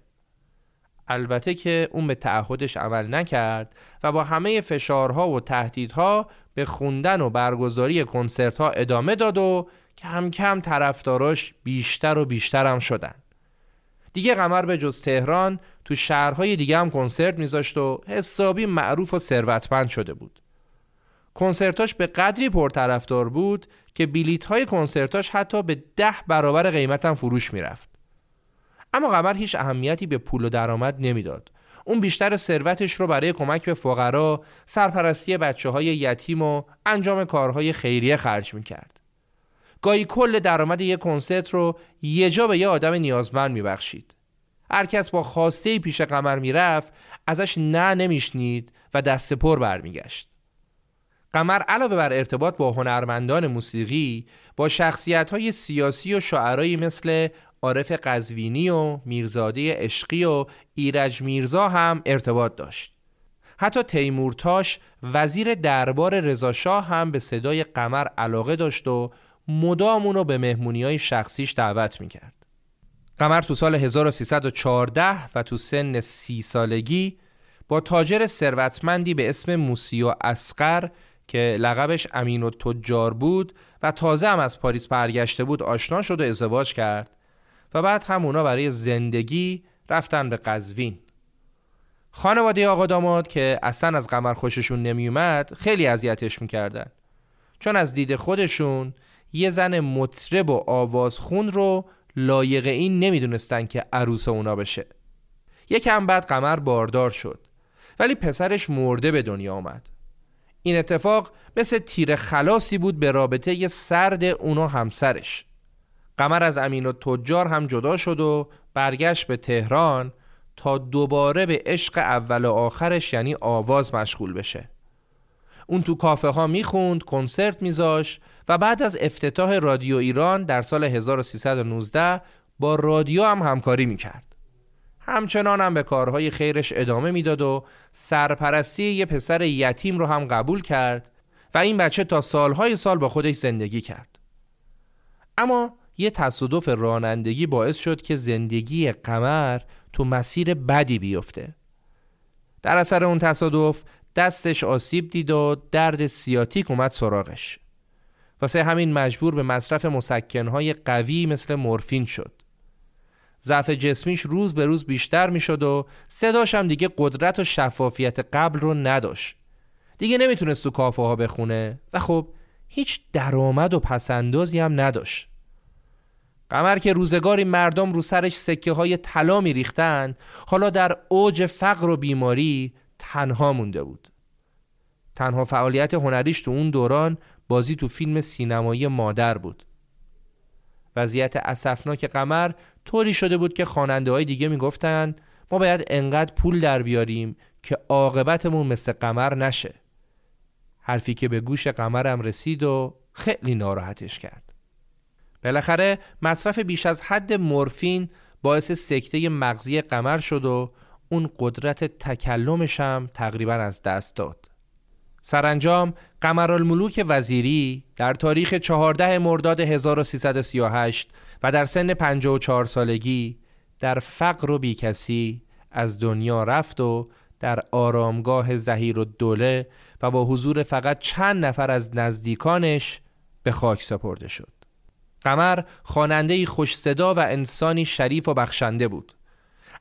A: البته که اون به تعهدش عمل نکرد و با همه فشارها و تهدیدها به خوندن و برگزاری کنسرت ها ادامه داد و کم کم طرفداراش بیشتر و بیشتر هم شدن. دیگه قمر به جز تهران تو شهرهای دیگه هم کنسرت میذاشت و حسابی معروف و ثروتمند شده بود. کنسرتاش به قدری پرطرفدار بود که بیلیت های کنسرتاش حتی به ده برابر قیمتم فروش می‌رفت. اما قمر هیچ اهمیتی به پول و درآمد نمی‌داد. اون بیشتر ثروتش رو برای کمک به فقرا، سرپرستی بچه های یتیم و انجام کارهای خیریه خرج می‌کرد. گاهی کل درآمد یک کنسرت رو یه جا به یه آدم نیازمند میبخشید. هر کس با خواسته پیش قمر می‌رفت ازش نه نمیشنید و دست پر برمیگشت. قمر علاوه بر ارتباط با هنرمندان موسیقی با شخصیت های سیاسی و شعرایی مثل عارف قزوینی و میرزاده عشقی و ایرج میرزا هم ارتباط داشت. حتی تیمورتاش وزیر دربار رضاشاه هم به صدای قمر علاقه داشت و مدام اونو به مهمونی های شخصیش دعوت می‌کرد. قمر تو سال 1314 و تو سن سی سالگی با تاجر ثروتمندی به اسم موسیو اسقر که لقبش امین و تجار بود و تازه هم از پاریس برگشته بود آشنا شد و ازدواج کرد و بعد هم اونا برای زندگی رفتن به قزوین. خانواده آقا داماد که اصلا از قمر خوششون نمیومد خیلی اذیتش می‌کردن. چون از دید خودشون یه زن مطرب و آوازخون رو لایق این نمی‌دونستن که عروس اونا بشه. یکم بعد قمر باردار شد ولی پسرش مرده به دنیا آمد. این اتفاق مثل تیر خلاصی بود به رابطه یه سرد اونا همسرش. قمر از امین و تجار هم جدا شد و برگشت به تهران تا دوباره به عشق اول و آخرش یعنی آواز مشغول بشه. اون تو کافه ها می‌خوند کنسرت میذاش و بعد از افتتاح رادیو ایران در سال 1319 با رادیو هم همکاری می‌کرد. همچنان هم به کارهای خیرش ادامه می‌داد و سرپرستی یه پسر یتیم رو هم قبول کرد و این بچه تا سالهای سال با خودش زندگی کرد. اما یه تصادف رانندگی باعث شد که زندگی قمر تو مسیر بدی بیفته. در اثر اون تصادف دستش آسیب دید و درد سیاتیک اومد سراغش. واسه همین مجبور به مصرف مسکنهای قوی مثل مورفین شد. ضعف جسمیش روز به روز بیشتر می شد و صداش هم دیگه قدرت و شفافیت قبل رو نداشت. دیگه نمی‌تونست تو کافه ها بخونه و خب هیچ درآمد و پسندازی هم نداشت. قمر که روزگاری مردم رو سرش سکه های طلا می ریختن حالا در اوج فقر و بیماری تنها مونده بود. تنها فعالیت هنریش تو اون دوران بازی تو فیلم سینمایی مادر بود. وضعیت اسفناک قمر طوری شده بود که خواننده های دیگه می‌گفتن ما باید انقدر پول در بیاریم که عاقبتمون مثل قمر نشه. حرفی که به گوش قمرم رسید و خیلی ناراحتش کرد. بالاخره مصرف بیش از حد مورفین باعث سکته مغزی قمر شد و اون قدرت تکلمش هم تقریبا از دست داد سرانجام قمرالملوک وزیری در تاریخ 14 مرداد 1338 و در سن 54 سالگی در فقر و بیکسی از دنیا رفت و در آرامگاه زهیر و دوله و با حضور فقط چند نفر از نزدیکانش به خاک سپرده شد. قمر خواننده خوش صدا و انسانی شریف و بخشنده بود.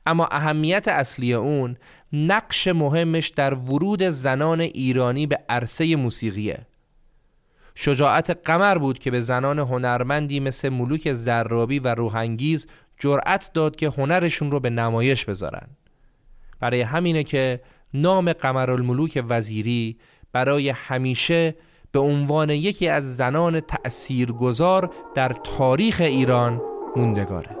A: اما اهمیت اصلی اون نقش مهمش در ورود زنان ایرانی به عرصه موسیقیه. شجاعت قمر بود که به زنان هنرمندی مثل ملوک زرابی و روحانگیز جرأت داد که هنرشون رو به نمایش بذارن. برای همینه که نام قمرالملوک وزیری برای همیشه به عنوان یکی از زنان تأثیرگذار در تاریخ ایران موندگاره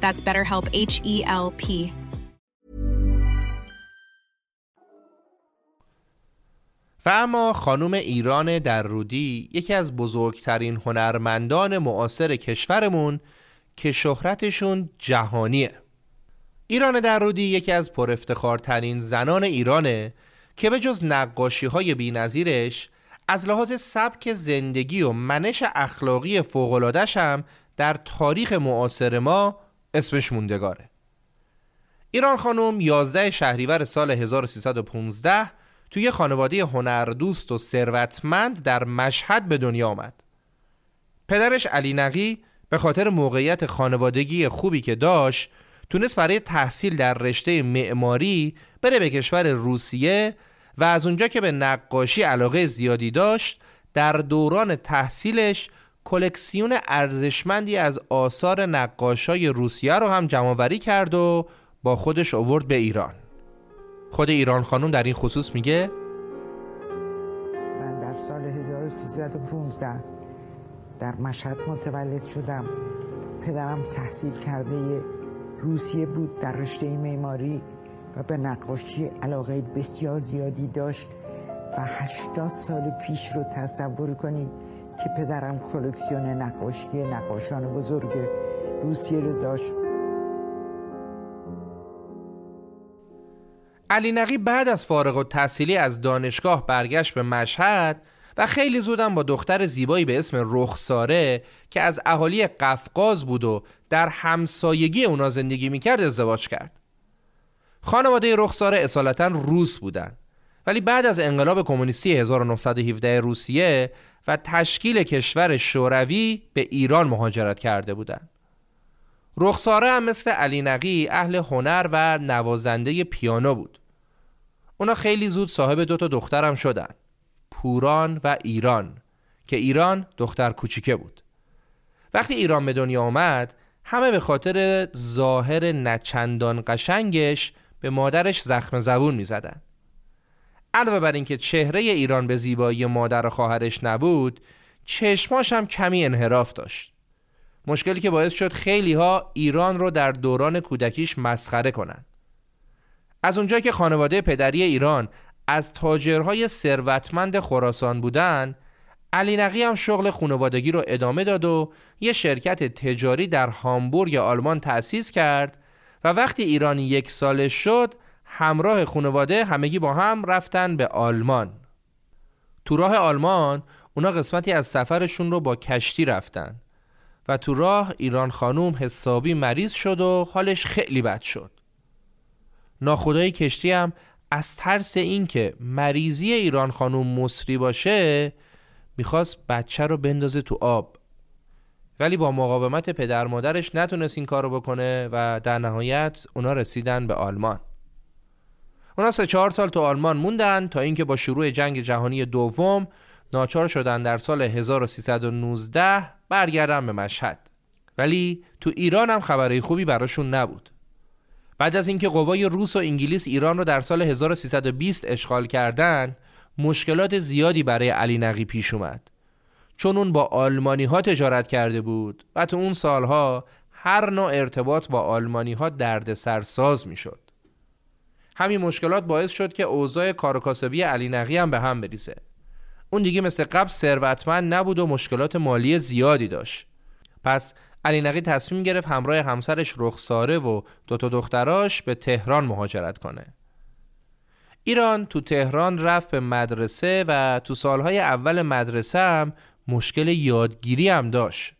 C: That's BetterHelp H E L P.
A: و اما خانم ایران درودی یکی از بزرگترین هنرمندان معاصر کشورمون که شهرتشون جهانیه ایران درودی یکی از پرافتخارترین زنان ایرانه که به جز نقاشی های بی نظیرش از لحاظ سبک زندگی و منش اخلاقی فوقلادش هم در تاریخ معاصر ما اسمش موندگاره ایران خانم 11 شهریور سال 1315 توی خانواده هنردوست و ثروتمند در مشهد به دنیا آمد. پدرش علی نقی به خاطر موقعیت خانوادگی خوبی که داشت تونست برای تحصیل در رشته معماری بره به کشور روسیه و از اونجا که به نقاشی علاقه زیادی داشت در دوران تحصیلش کلکسیون ارزشمندی از آثار نقاشای روسیه رو هم جمعوری کرد و با خودش آورد به ایران. خود ایران خانم در این خصوص میگه
D: من در سال 1315 در مشهد متولد شدم. پدرم تحصیل کرده روسیه بود در رشته معماری و به نقاشی علاقه بسیار زیادی داشت و هشتاد سال پیش رو تصور کنید. که پدرم کلکسیون نقاشی نقاشان بزرگ روسیه رو داشت.
A: علی نقی بعد از فارغ و تحصیلی از دانشگاه برگشت به مشهد و خیلی زودم با دختر زیبایی به اسم رخساره که از اهالی قفقاز بود و در همسایگی اونا زندگی می‌کرد ازدواج کرد. خانواده رخساره اصالتا روس بودن. ولی بعد از انقلاب کمونیستی 1917 روسیه و تشکیل کشور شوروی به ایران مهاجرت کرده بودند. رخساره هم مثل علی نقی اهل هنر و نوازنده پیانو بود. اونا خیلی زود صاحب دو تا دخترم شدن. پوران و ایران که ایران دختر کوچیکه بود. وقتی ایران به دنیا آمد همه به خاطر ظاهر نچندان قشنگش به مادرش زخم زبون می زدن. علاوه بر اینکه چهره ایران به زیبایی مادر و خواهرش نبود چشماش هم کمی انحراف داشت مشکلی که باعث شد خیلی ها ایران رو در دوران کودکیش مسخره کنند. از اونجا که خانواده پدری ایران از تاجرهای ثروتمند خراسان بودن علی نقی هم شغل خانوادگی رو ادامه داد و یه شرکت تجاری در هامبورگ آلمان تأسیس کرد و وقتی ایران یک سالش شد همراه خانواده همگی با هم رفتن به آلمان. تو راه آلمان اونا قسمتی از سفرشون رو با کشتی رفتن و تو راه ایران خانوم حسابی مریض شد و حالش خیلی بد شد. ناخدای کشتی هم از ترس اینکه مریضی ایران خانوم مصری باشه می‌خواست بچه رو بندازه تو آب. ولی با مقاومت پدر مادرش نتونست این کار رو بکنه و در نهایت اونا رسیدن به آلمان. اونا سه چهار سال تو آلمان موندن تا اینکه با شروع جنگ جهانی دوم ناچار شدن در سال 1319 برگردن به مشهد. ولی تو ایران هم خبرهای خوبی براشون نبود. بعد از اینکه قوای روس و انگلیس ایران رو در سال 1320 اشغال کردند، مشکلات زیادی برای علی نقی پیش اومد. چون اون با آلمانی ها تجارت کرده بود و تو اون سالها هر نوع ارتباط با آلمانی ها درد سرساز می شد. همین مشکلات باعث شد که اوضاع کارکاسبی علی نقی هم به هم بریزه. اون دیگه مثل قبل ثروتمند نبود و مشکلات مالی زیادی داشت. پس علی نقی تصمیم گرفت همراه همسرش رخساره و دو تا دختراش به تهران مهاجرت کنه. ایران تو تهران رفت به مدرسه و تو سالهای اول مدرسه هم مشکل یادگیری هم داشت.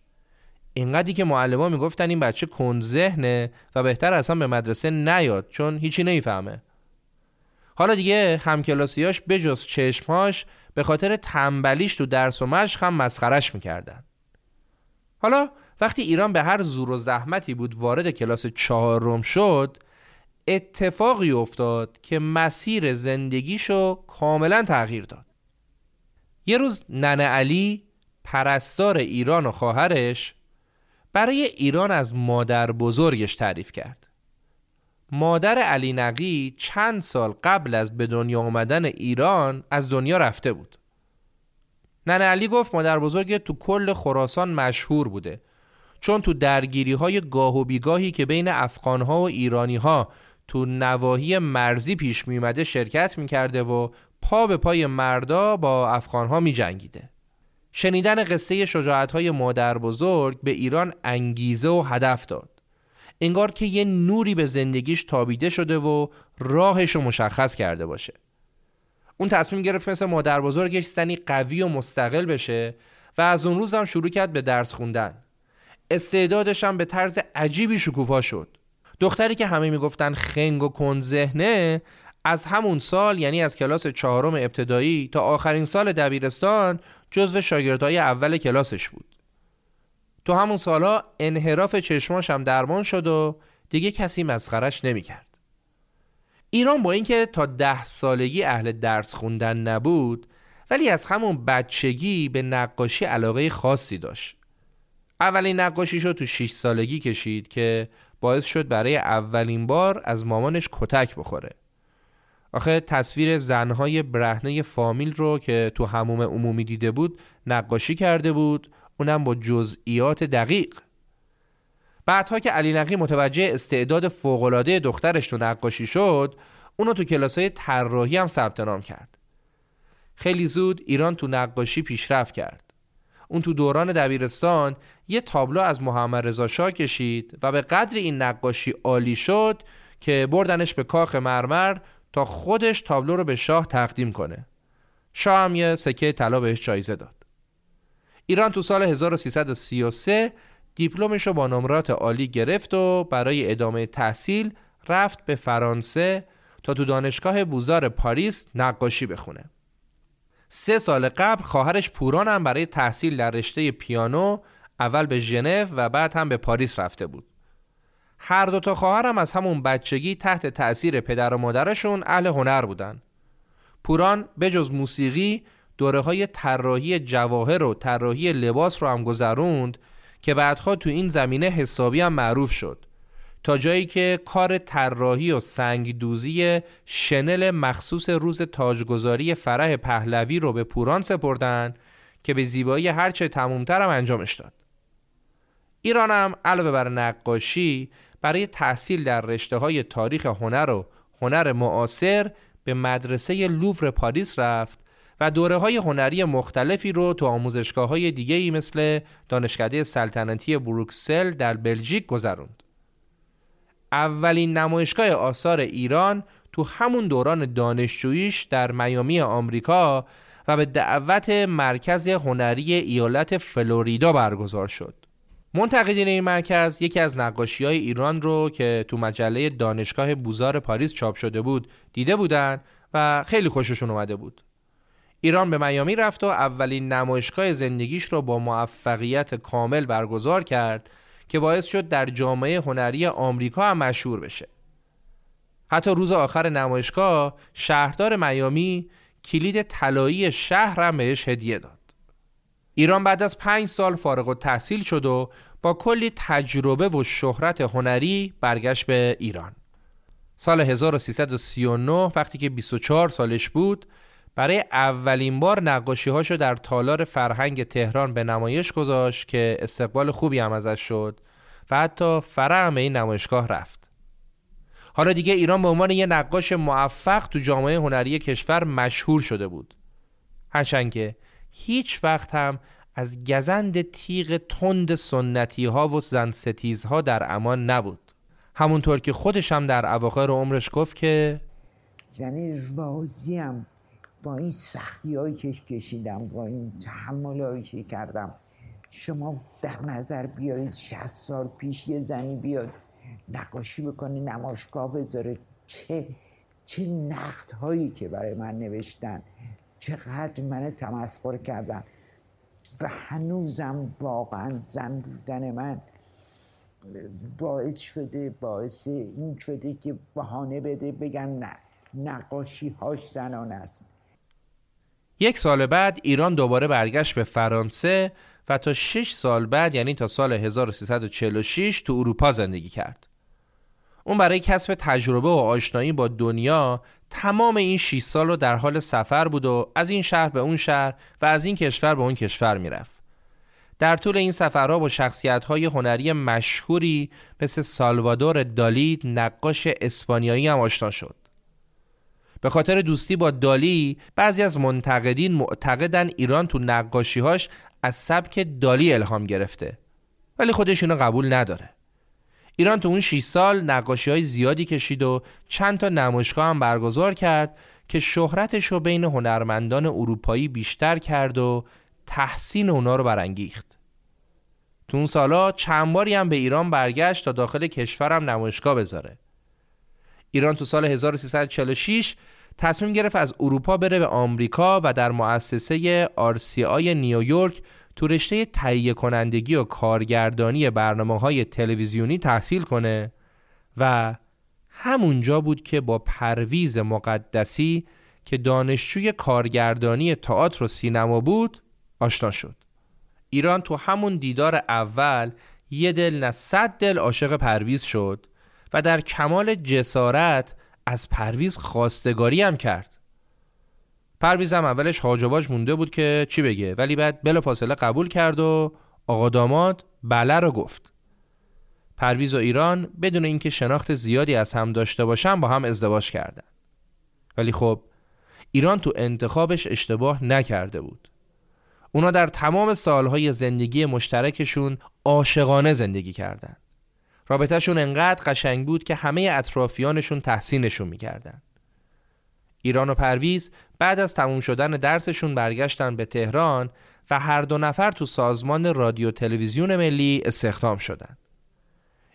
A: اینقدری که معلمان می‌گفتن این بچه کن ذهنه و بهتر اصلا به مدرسه نیاد چون هیچی نمی‌فهمه. حالا دیگه همکلاسیاش بجز چشمهاش به خاطر تنبلیش تو درس و مشق هم مسخرش می‌کردن. حالا وقتی ایران به هر زور و زحمتی بود وارد کلاس چهارم شد اتفاقی افتاد که مسیر زندگیشو کاملا تغییر داد یه روز ننه علی پرستار ایران و خواهرش برای ایران از مادر بزرگش تعریف کرد مادر علی نقی چند سال قبل از به دنیا آمدن ایران از دنیا رفته بود ننه علی گفت مادر بزرگ تو کل خراسان مشهور بوده چون تو درگیری های گاه و بیگاهی که بین افغان ها و ایرانی ها تو نواحی مرزی پیش می اومده شرکت می کرده و پا به پای مردا با افغان ها می جنگیده. شنیدن قصه شجاعت های مادر بزرگ به ایران انگیزه و هدف داد. انگار که یه نوری به زندگیش تابیده شده و راهش رو مشخص کرده باشه. اون تصمیم گرفت مثل مادر بزرگش زنی قوی و مستقل بشه و از اون روز هم شروع کرد به درس خوندن. استعدادش هم به طرز عجیبی شکوفا شد. دختری که همه می‌گفتن خنگ و کن ذهنه از همون سال یعنی از کلاس چهارم ابتدایی تا آخرین سال دبیرستان جزو شاگردای اول کلاسش بود. تو همون سالا انحراف چشماش هم درمان شد و دیگه کسی مسخرش نمی‌کرد. ایران با اینکه تا ده سالگی اهل درس خوندن نبود ولی از همون بچگی به نقاشی علاقه خاصی داشت. اولین نقاشیشو تو 6 سالگی کشید که باعث شد برای اولین بار از مامانش کتک بخوره آخه تصویر زنهای برهنه فامیل رو که تو هموم عمومی دیده بود نقاشی کرده بود اونم با جزئیات دقیق بعدها که علی نقی متوجه استعداد فوقالعاده دخترش تو نقاشی شد اونو تو کلاسای طراحی هم ثبت نام کرد خیلی زود ایران تو نقاشی پیشرفت کرد اون تو دوران دبیرستان یه تابلو از محمد رضا شاه کشید و به قدر این نقاشی عالی شد که بردنش به کاخ مرمر تا خودش تابلو رو به شاه تقدیم کنه. شاه هم یه سکه طلا بهش جایزه داد. ایران تو سال 1333 دیپلمش رو با نمرات عالی گرفت و برای ادامه تحصیل رفت به فرانسه تا تو دانشگاه بوزار پاریس نقاشی بخونه. سه سال قبل خواهرش پوران هم برای تحصیل در رشته پیانو اول به ژنو و بعد هم به پاریس رفته بود. هر دو تا خواهرم از همون بچگی تحت تأثیر پدر و مادرشون اهل هنر بودن. پوران به جز موسیقی دوره های طراحی جواهر و طراحی لباس رو هم گذروند که بعدها تو این زمینه حسابی هم معروف شد. تا جایی که کار طراحی و سنگدوزی شنل مخصوص روز تاجگذاری فرح پهلوی رو به پوران سپردن که به زیبایی هرچه تمومتر هم انجامش داد. ایران علاوه بر نقاشی برای تحصیل در رشته های تاریخ هنر و هنر معاصر به مدرسه لوور پاریس رفت و دوره های هنری مختلفی رو تو آموزشگاه های دیگه ای مثل دانشکده سلطنتی بروکسل در بلژیک گذروند. اولین نمایشگاه آثار ایران تو همون دوران دانشجوییش در میامی آمریکا و به دعوت مرکز هنری ایالت فلوریدا برگزار شد. منتقدین این مرکز یکی از نقاشی های ایران رو که تو مجله دانشگاه بوزار پاریس چاپ شده بود دیده بودن و خیلی خوششون اومده بود. ایران به میامی رفت و اولین نمایشگاه زندگیش رو با موفقیت کامل برگزار کرد که باعث شد در جامعه هنری آمریکا هم مشهور بشه. حتی روز آخر نمایشگاه شهردار میامی کلید طلایی شهر هم بهش هدیه داد. ایران بعد از پنج سال فارغ و تحصیل شد و با کلی تجربه و شهرت هنری برگشت به ایران. سال 1339 وقتی که 24 سالش بود برای اولین بار نقاشی هاشو در تالار فرهنگ تهران به نمایش گذاشت که استقبال خوبی هم ازش شد و حتی فرهم این نمایشگاه رفت. حالا دیگه ایران به عنوان یه نقاش موفق تو جامعه هنری کشور مشهور شده بود. هرچند که هیچ وقت هم از گزند تیغ تند سنتی ها و زن ستیز ها در امان نبود همونطور که خودش هم در اواخر عمرش گفت که
D: یعنی راضیم با این سختی هایی که کشیدم با این تحمل هایی که کردم. شما در نظر بیارید 60 سال پیش یه زنی بیاد نقاشی بکنی نمایشگاه بذاره. چه چه نقد هایی که برای من نوشتن. چقدر من تمسخر کردن و هنوزم واقعا زن بودن من باعث شده باعث این شده که بهانه بده بگن نه نقاشی هاش زنان است.
A: یک سال بعد ایران دوباره برگشت به فرانسه و تا شش سال بعد یعنی تا سال 1346 تو اروپا زندگی کرد. اون برای کسب تجربه و آشنایی با دنیا تمام این 6 سال رو در حال سفر بود و از این شهر به اون شهر و از این کشور به اون کشور می‌رفت. در طول این سفرها با شخصیت‌های هنری مشهوری مثل سالوادور دالی نقاش اسپانیایی هم آشنا شد. به خاطر دوستی با دالی بعضی از منتقدین معتقدن ایران تو نقاشیهاش از سبک دالی الهام گرفته ولی خودش قبول نداره. ایران تو اون 6 سال نقاشی های زیادی کشید و چند تا نمایشگاه هم برگزار کرد که شهرتش رو بین هنرمندان اروپایی بیشتر کرد و تحسین اونا رو برانگیخت. تو اون سالا چند باری هم به ایران برگشت تا داخل کشورم نمایشگاه بذاره. ایران تو سال 1346 تصمیم گرفت از اروپا بره به آمریکا و در مؤسسه آرسی نیویورک تو رشته تهیه کنندگی و کارگردانی برنامه های تلویزیونی تحصیل کنه و همونجا بود که با پرویز مقدسی که دانشجوی کارگردانی تئاتر و سینما بود آشنا شد. ایران تو همون دیدار اول یه دل نه صد دل عاشق پرویز شد. و در کمال جسارت از پرویز خواستگاری هم کرد. پرویزم اولش هاجواج مونده بود که چی بگه ولی بعد بلا فاصله قبول کرد و آقا داماد بله رو گفت. پرویز و ایران بدون اینکه شناخت زیادی از هم داشته باشن با هم ازدواج کردن. ولی خب ایران تو انتخابش اشتباه نکرده بود. اونا در تمام سالهای زندگی مشترکشون عاشقانه زندگی کردند. رابطهشون انقدر قشنگ بود که همه اطرافیانشون تحسینشون می‌کردن. ایران و پرویز بعد از تموم شدن درسشون برگشتن به تهران و هر دو نفر تو سازمان رادیو تلویزیون ملی استخدام شدند.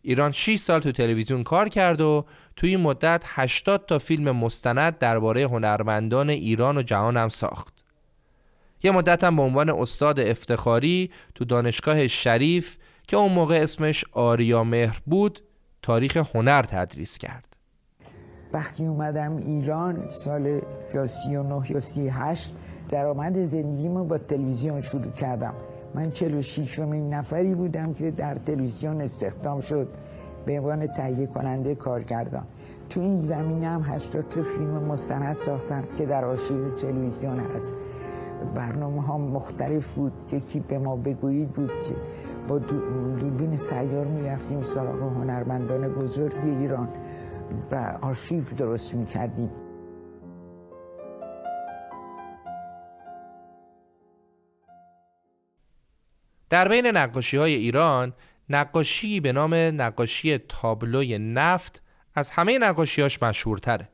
A: ایران 6 سال تو تلویزیون کار کرد و توی این مدت 80 تا فیلم مستند درباره هنرمندان ایران و جهان هم ساخت. یه مدت هم به عنوان استاد افتخاری تو دانشگاه شریف که اون موقع اسمش آریا مهر بود تاریخ هنر تدریس کرد.
D: وقتی اومدم ایران سال یا 39 یا 38 درآمد زندگیمو با تلویزیون شروع کردم. من 46 این نفری بودم که در تلویزیون استخدام شد. به عنوان تهیه کننده کارگردان. تو این زمینه هم 80 تا فیلم مستند ساختم که در آرشیو تلویزیون هست. برنامه ها مختلف بود. یکی به ما بگویید بود که با دوربین سیار می‌رفتیم سراغ هنرمندان بزرگ ایران و آرشیو درست می‌کردیم
A: در بین نقاشی های ایران نقاشی به نام نقاشی تابلوی نفت از همه نقاشیاش مشهورتره.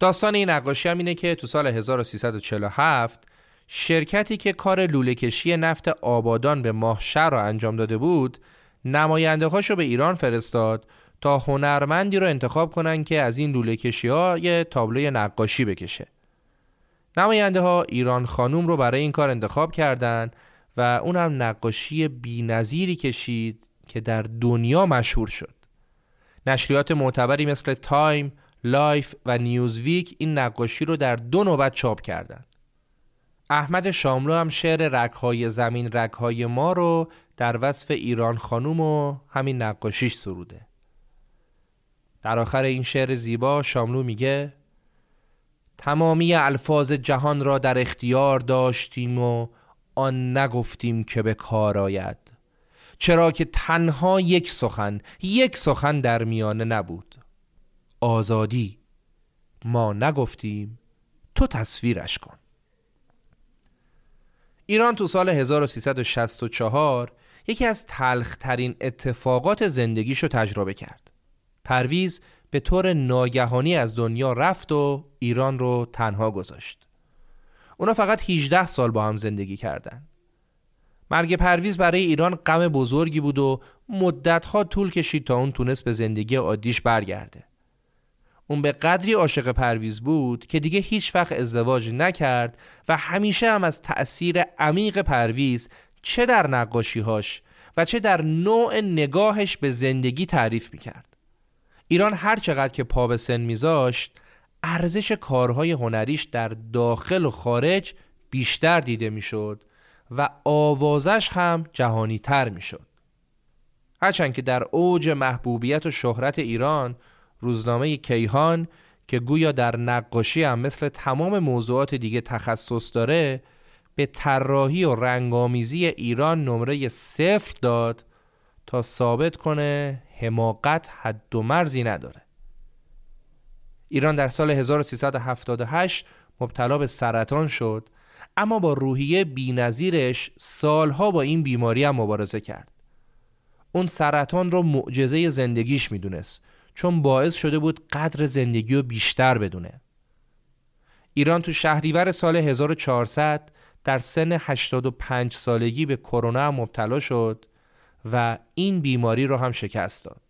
A: داستان این نقاشی هم اینه که تو سال 1347 شرکتی که کار لوله کشی نفت آبادان به ماهشهر را انجام داده بود نماینده هاشو به ایران فرستاد تا هنرمندی رو انتخاب کنن که از این لوله کشی ها یه تابلوی نقاشی بکشه. نماینده ها ایران خانوم رو برای این کار انتخاب کردند و اونم نقاشی بینظیری کشید که در دنیا مشهور شد. نشریات معتبری مثل تایم، لایف و نیوزویک این نقاشی رو در دو نوبت چاپ کردند. احمد شاملو هم شعر رگهای زمین رگهای ما رو در وصف ایران خانوم و همین نقاشیش سروده. در آخر این شعر زیبا شاملو میگه تمامی الفاظ جهان را در اختیار داشتیم و آن نگفتیم که به کار آید. چرا که تنها یک سخن یک سخن در میانه نبود. آزادی ما نگفتیم تو تصویرش کن. ایران تو سال 1364 یکی از تلخترین اتفاقات زندگیشو تجربه کرد. پرویز به طور ناگهانی از دنیا رفت و ایران رو تنها گذاشت. اونا فقط 18 سال با هم زندگی کردن. مرگ پرویز برای ایران غم بزرگی بود و مدتها طول کشید تا اون تونست به زندگی عادیش برگرده. اون به قدری عاشق پرویز بود که دیگه هیچ وقت ازدواج نکرد و همیشه هم از تأثیر عمیق پرویز چه در نقاشیهاش و چه در نوع نگاهش به زندگی تعریف می‌کرد ایران هر چقدر که پا به سن میذاشت ارزش کارهای هنریش در داخل و خارج بیشتر دیده می‌شد و آوازش هم جهانی تر می‌شد. هرچند که در اوج محبوبیت و شهرت ایران روزنامه کیهان که گویا در نقاشی هم مثل تمام موضوعات دیگه تخصص داره به طراحی و رنگامیزی ایران نمره صفر داد تا ثابت کنه حماقت حد و مرزی نداره. ایران در سال 1378 مبتلا به سرطان شد اما با روحیه بینظیرش سالها با این بیماری هم مبارزه کرد. اون سرطان رو معجزه زندگیش می‌دونست. چون باعث شده بود قدر زندگی رو بیشتر بدونه ایران تو شهریور سال 1400 در سن 85 سالگی به کرونا مبتلا شد و این بیماری رو هم شکست داد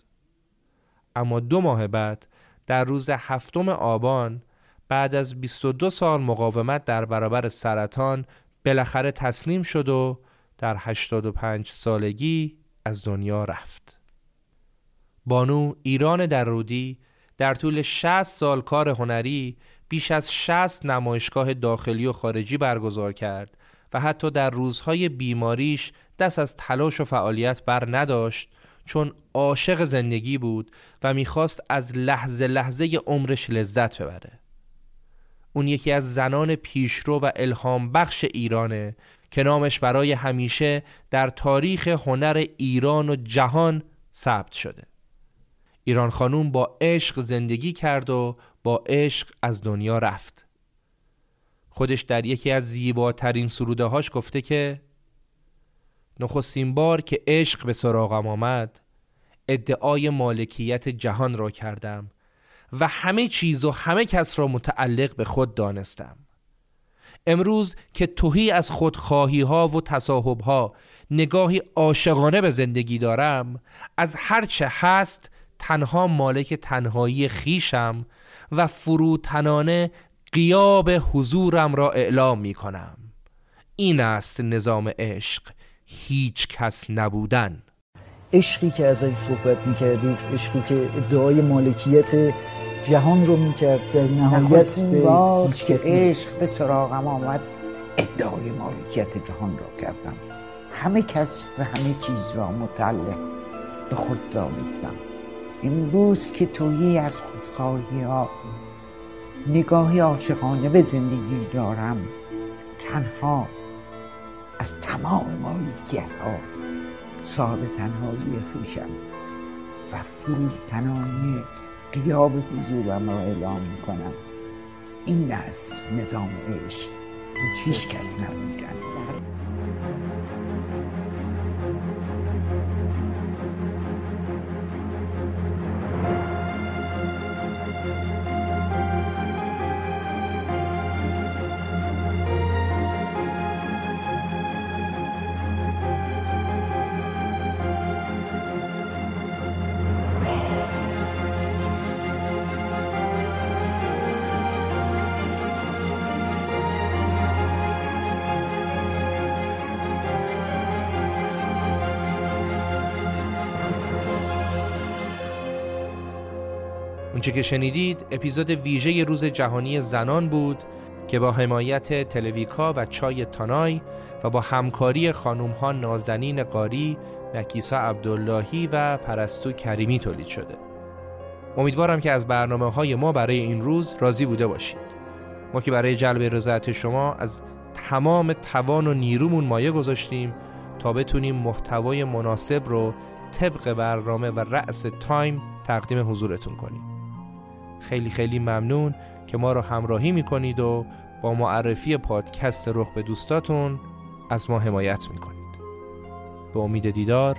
A: اما دو ماه بعد در روز هفتم آبان بعد از 22 سال مقاومت در برابر سرطان بالاخره تسلیم شد و در 85 سالگی از دنیا رفت. بانو ایران در رودی در طول 60 سال کار هنری بیش از 60 نمایشگاه داخلی و خارجی برگزار کرد و حتی در روزهای بیماریش دست از تلاش و فعالیت بر نداشت چون عاشق زندگی بود و می‌خواست از لحظه لحظه عمرش لذت ببره. اون یکی از زنان پیشرو و الهام بخش ایرانه که نامش برای همیشه در تاریخ هنر ایران و جهان ثبت شده. ایران خانوم با عشق زندگی کرد و با عشق از دنیا رفت. خودش در یکی از زیباترین سروده هاش گفته که نخستین بار که عشق به سراغم آمد ادعای مالکیت جهان را کردم و همه چیز و همه کس را متعلق به خود دانستم. امروز که توهی از خودخواهی ها و تصاحب ها نگاهی عاشقانه به زندگی دارم از هر چه هست تنها مالک تنهایی خیشم و فروتنانه قیاب حضورم را اعلام می کنم این است نظام عشق. هیچ کس نبودن.
E: عشقی که ازش صحبت می‌کردید عشقی که ادعای مالکیت جهان رو می‌کرد در نهایت به هیچ کسی
D: عشق به سراغم آمد ادعای مالکیت جهان را کردم. همه کس و همه چیز را متعلق به خود دانستم امروز که تویی از خودخواهی ها نگاهی عاشقانه به زندگی دارم تنها از تمام مالکیت ها صاحب تنهایی خوشم و فروتنانه قیاب حضورم را اعلام می‌کنم. این است نظام عشق. هیچ کس نمیدن
A: اونچه که شنیدید اپیزود ویژه روز جهانی زنان بود که با حمایت تلویکا و چای تانای و با همکاری خانوم ها نازنین قاری، نکیسا عبداللهی و پرستو کریمی تولید شده. امیدوارم که از برنامه های ما برای این روز راضی بوده باشید. ما که برای جلب رضایت شما از تمام توان و نیرومون مایه گذاشتیم تا بتونیم محتوای مناسب رو طبق برنامه و رأس تایم تقدیم حضورتون کنیم. خیلی خیلی ممنون که ما رو همراهی می‌کنید و با معرفی پادکست رخ به دوستاتون از ما حمایت می‌کنید. به امید دیدار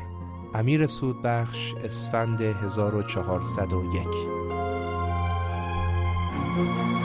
A: امیر سودبخش اسفند 1401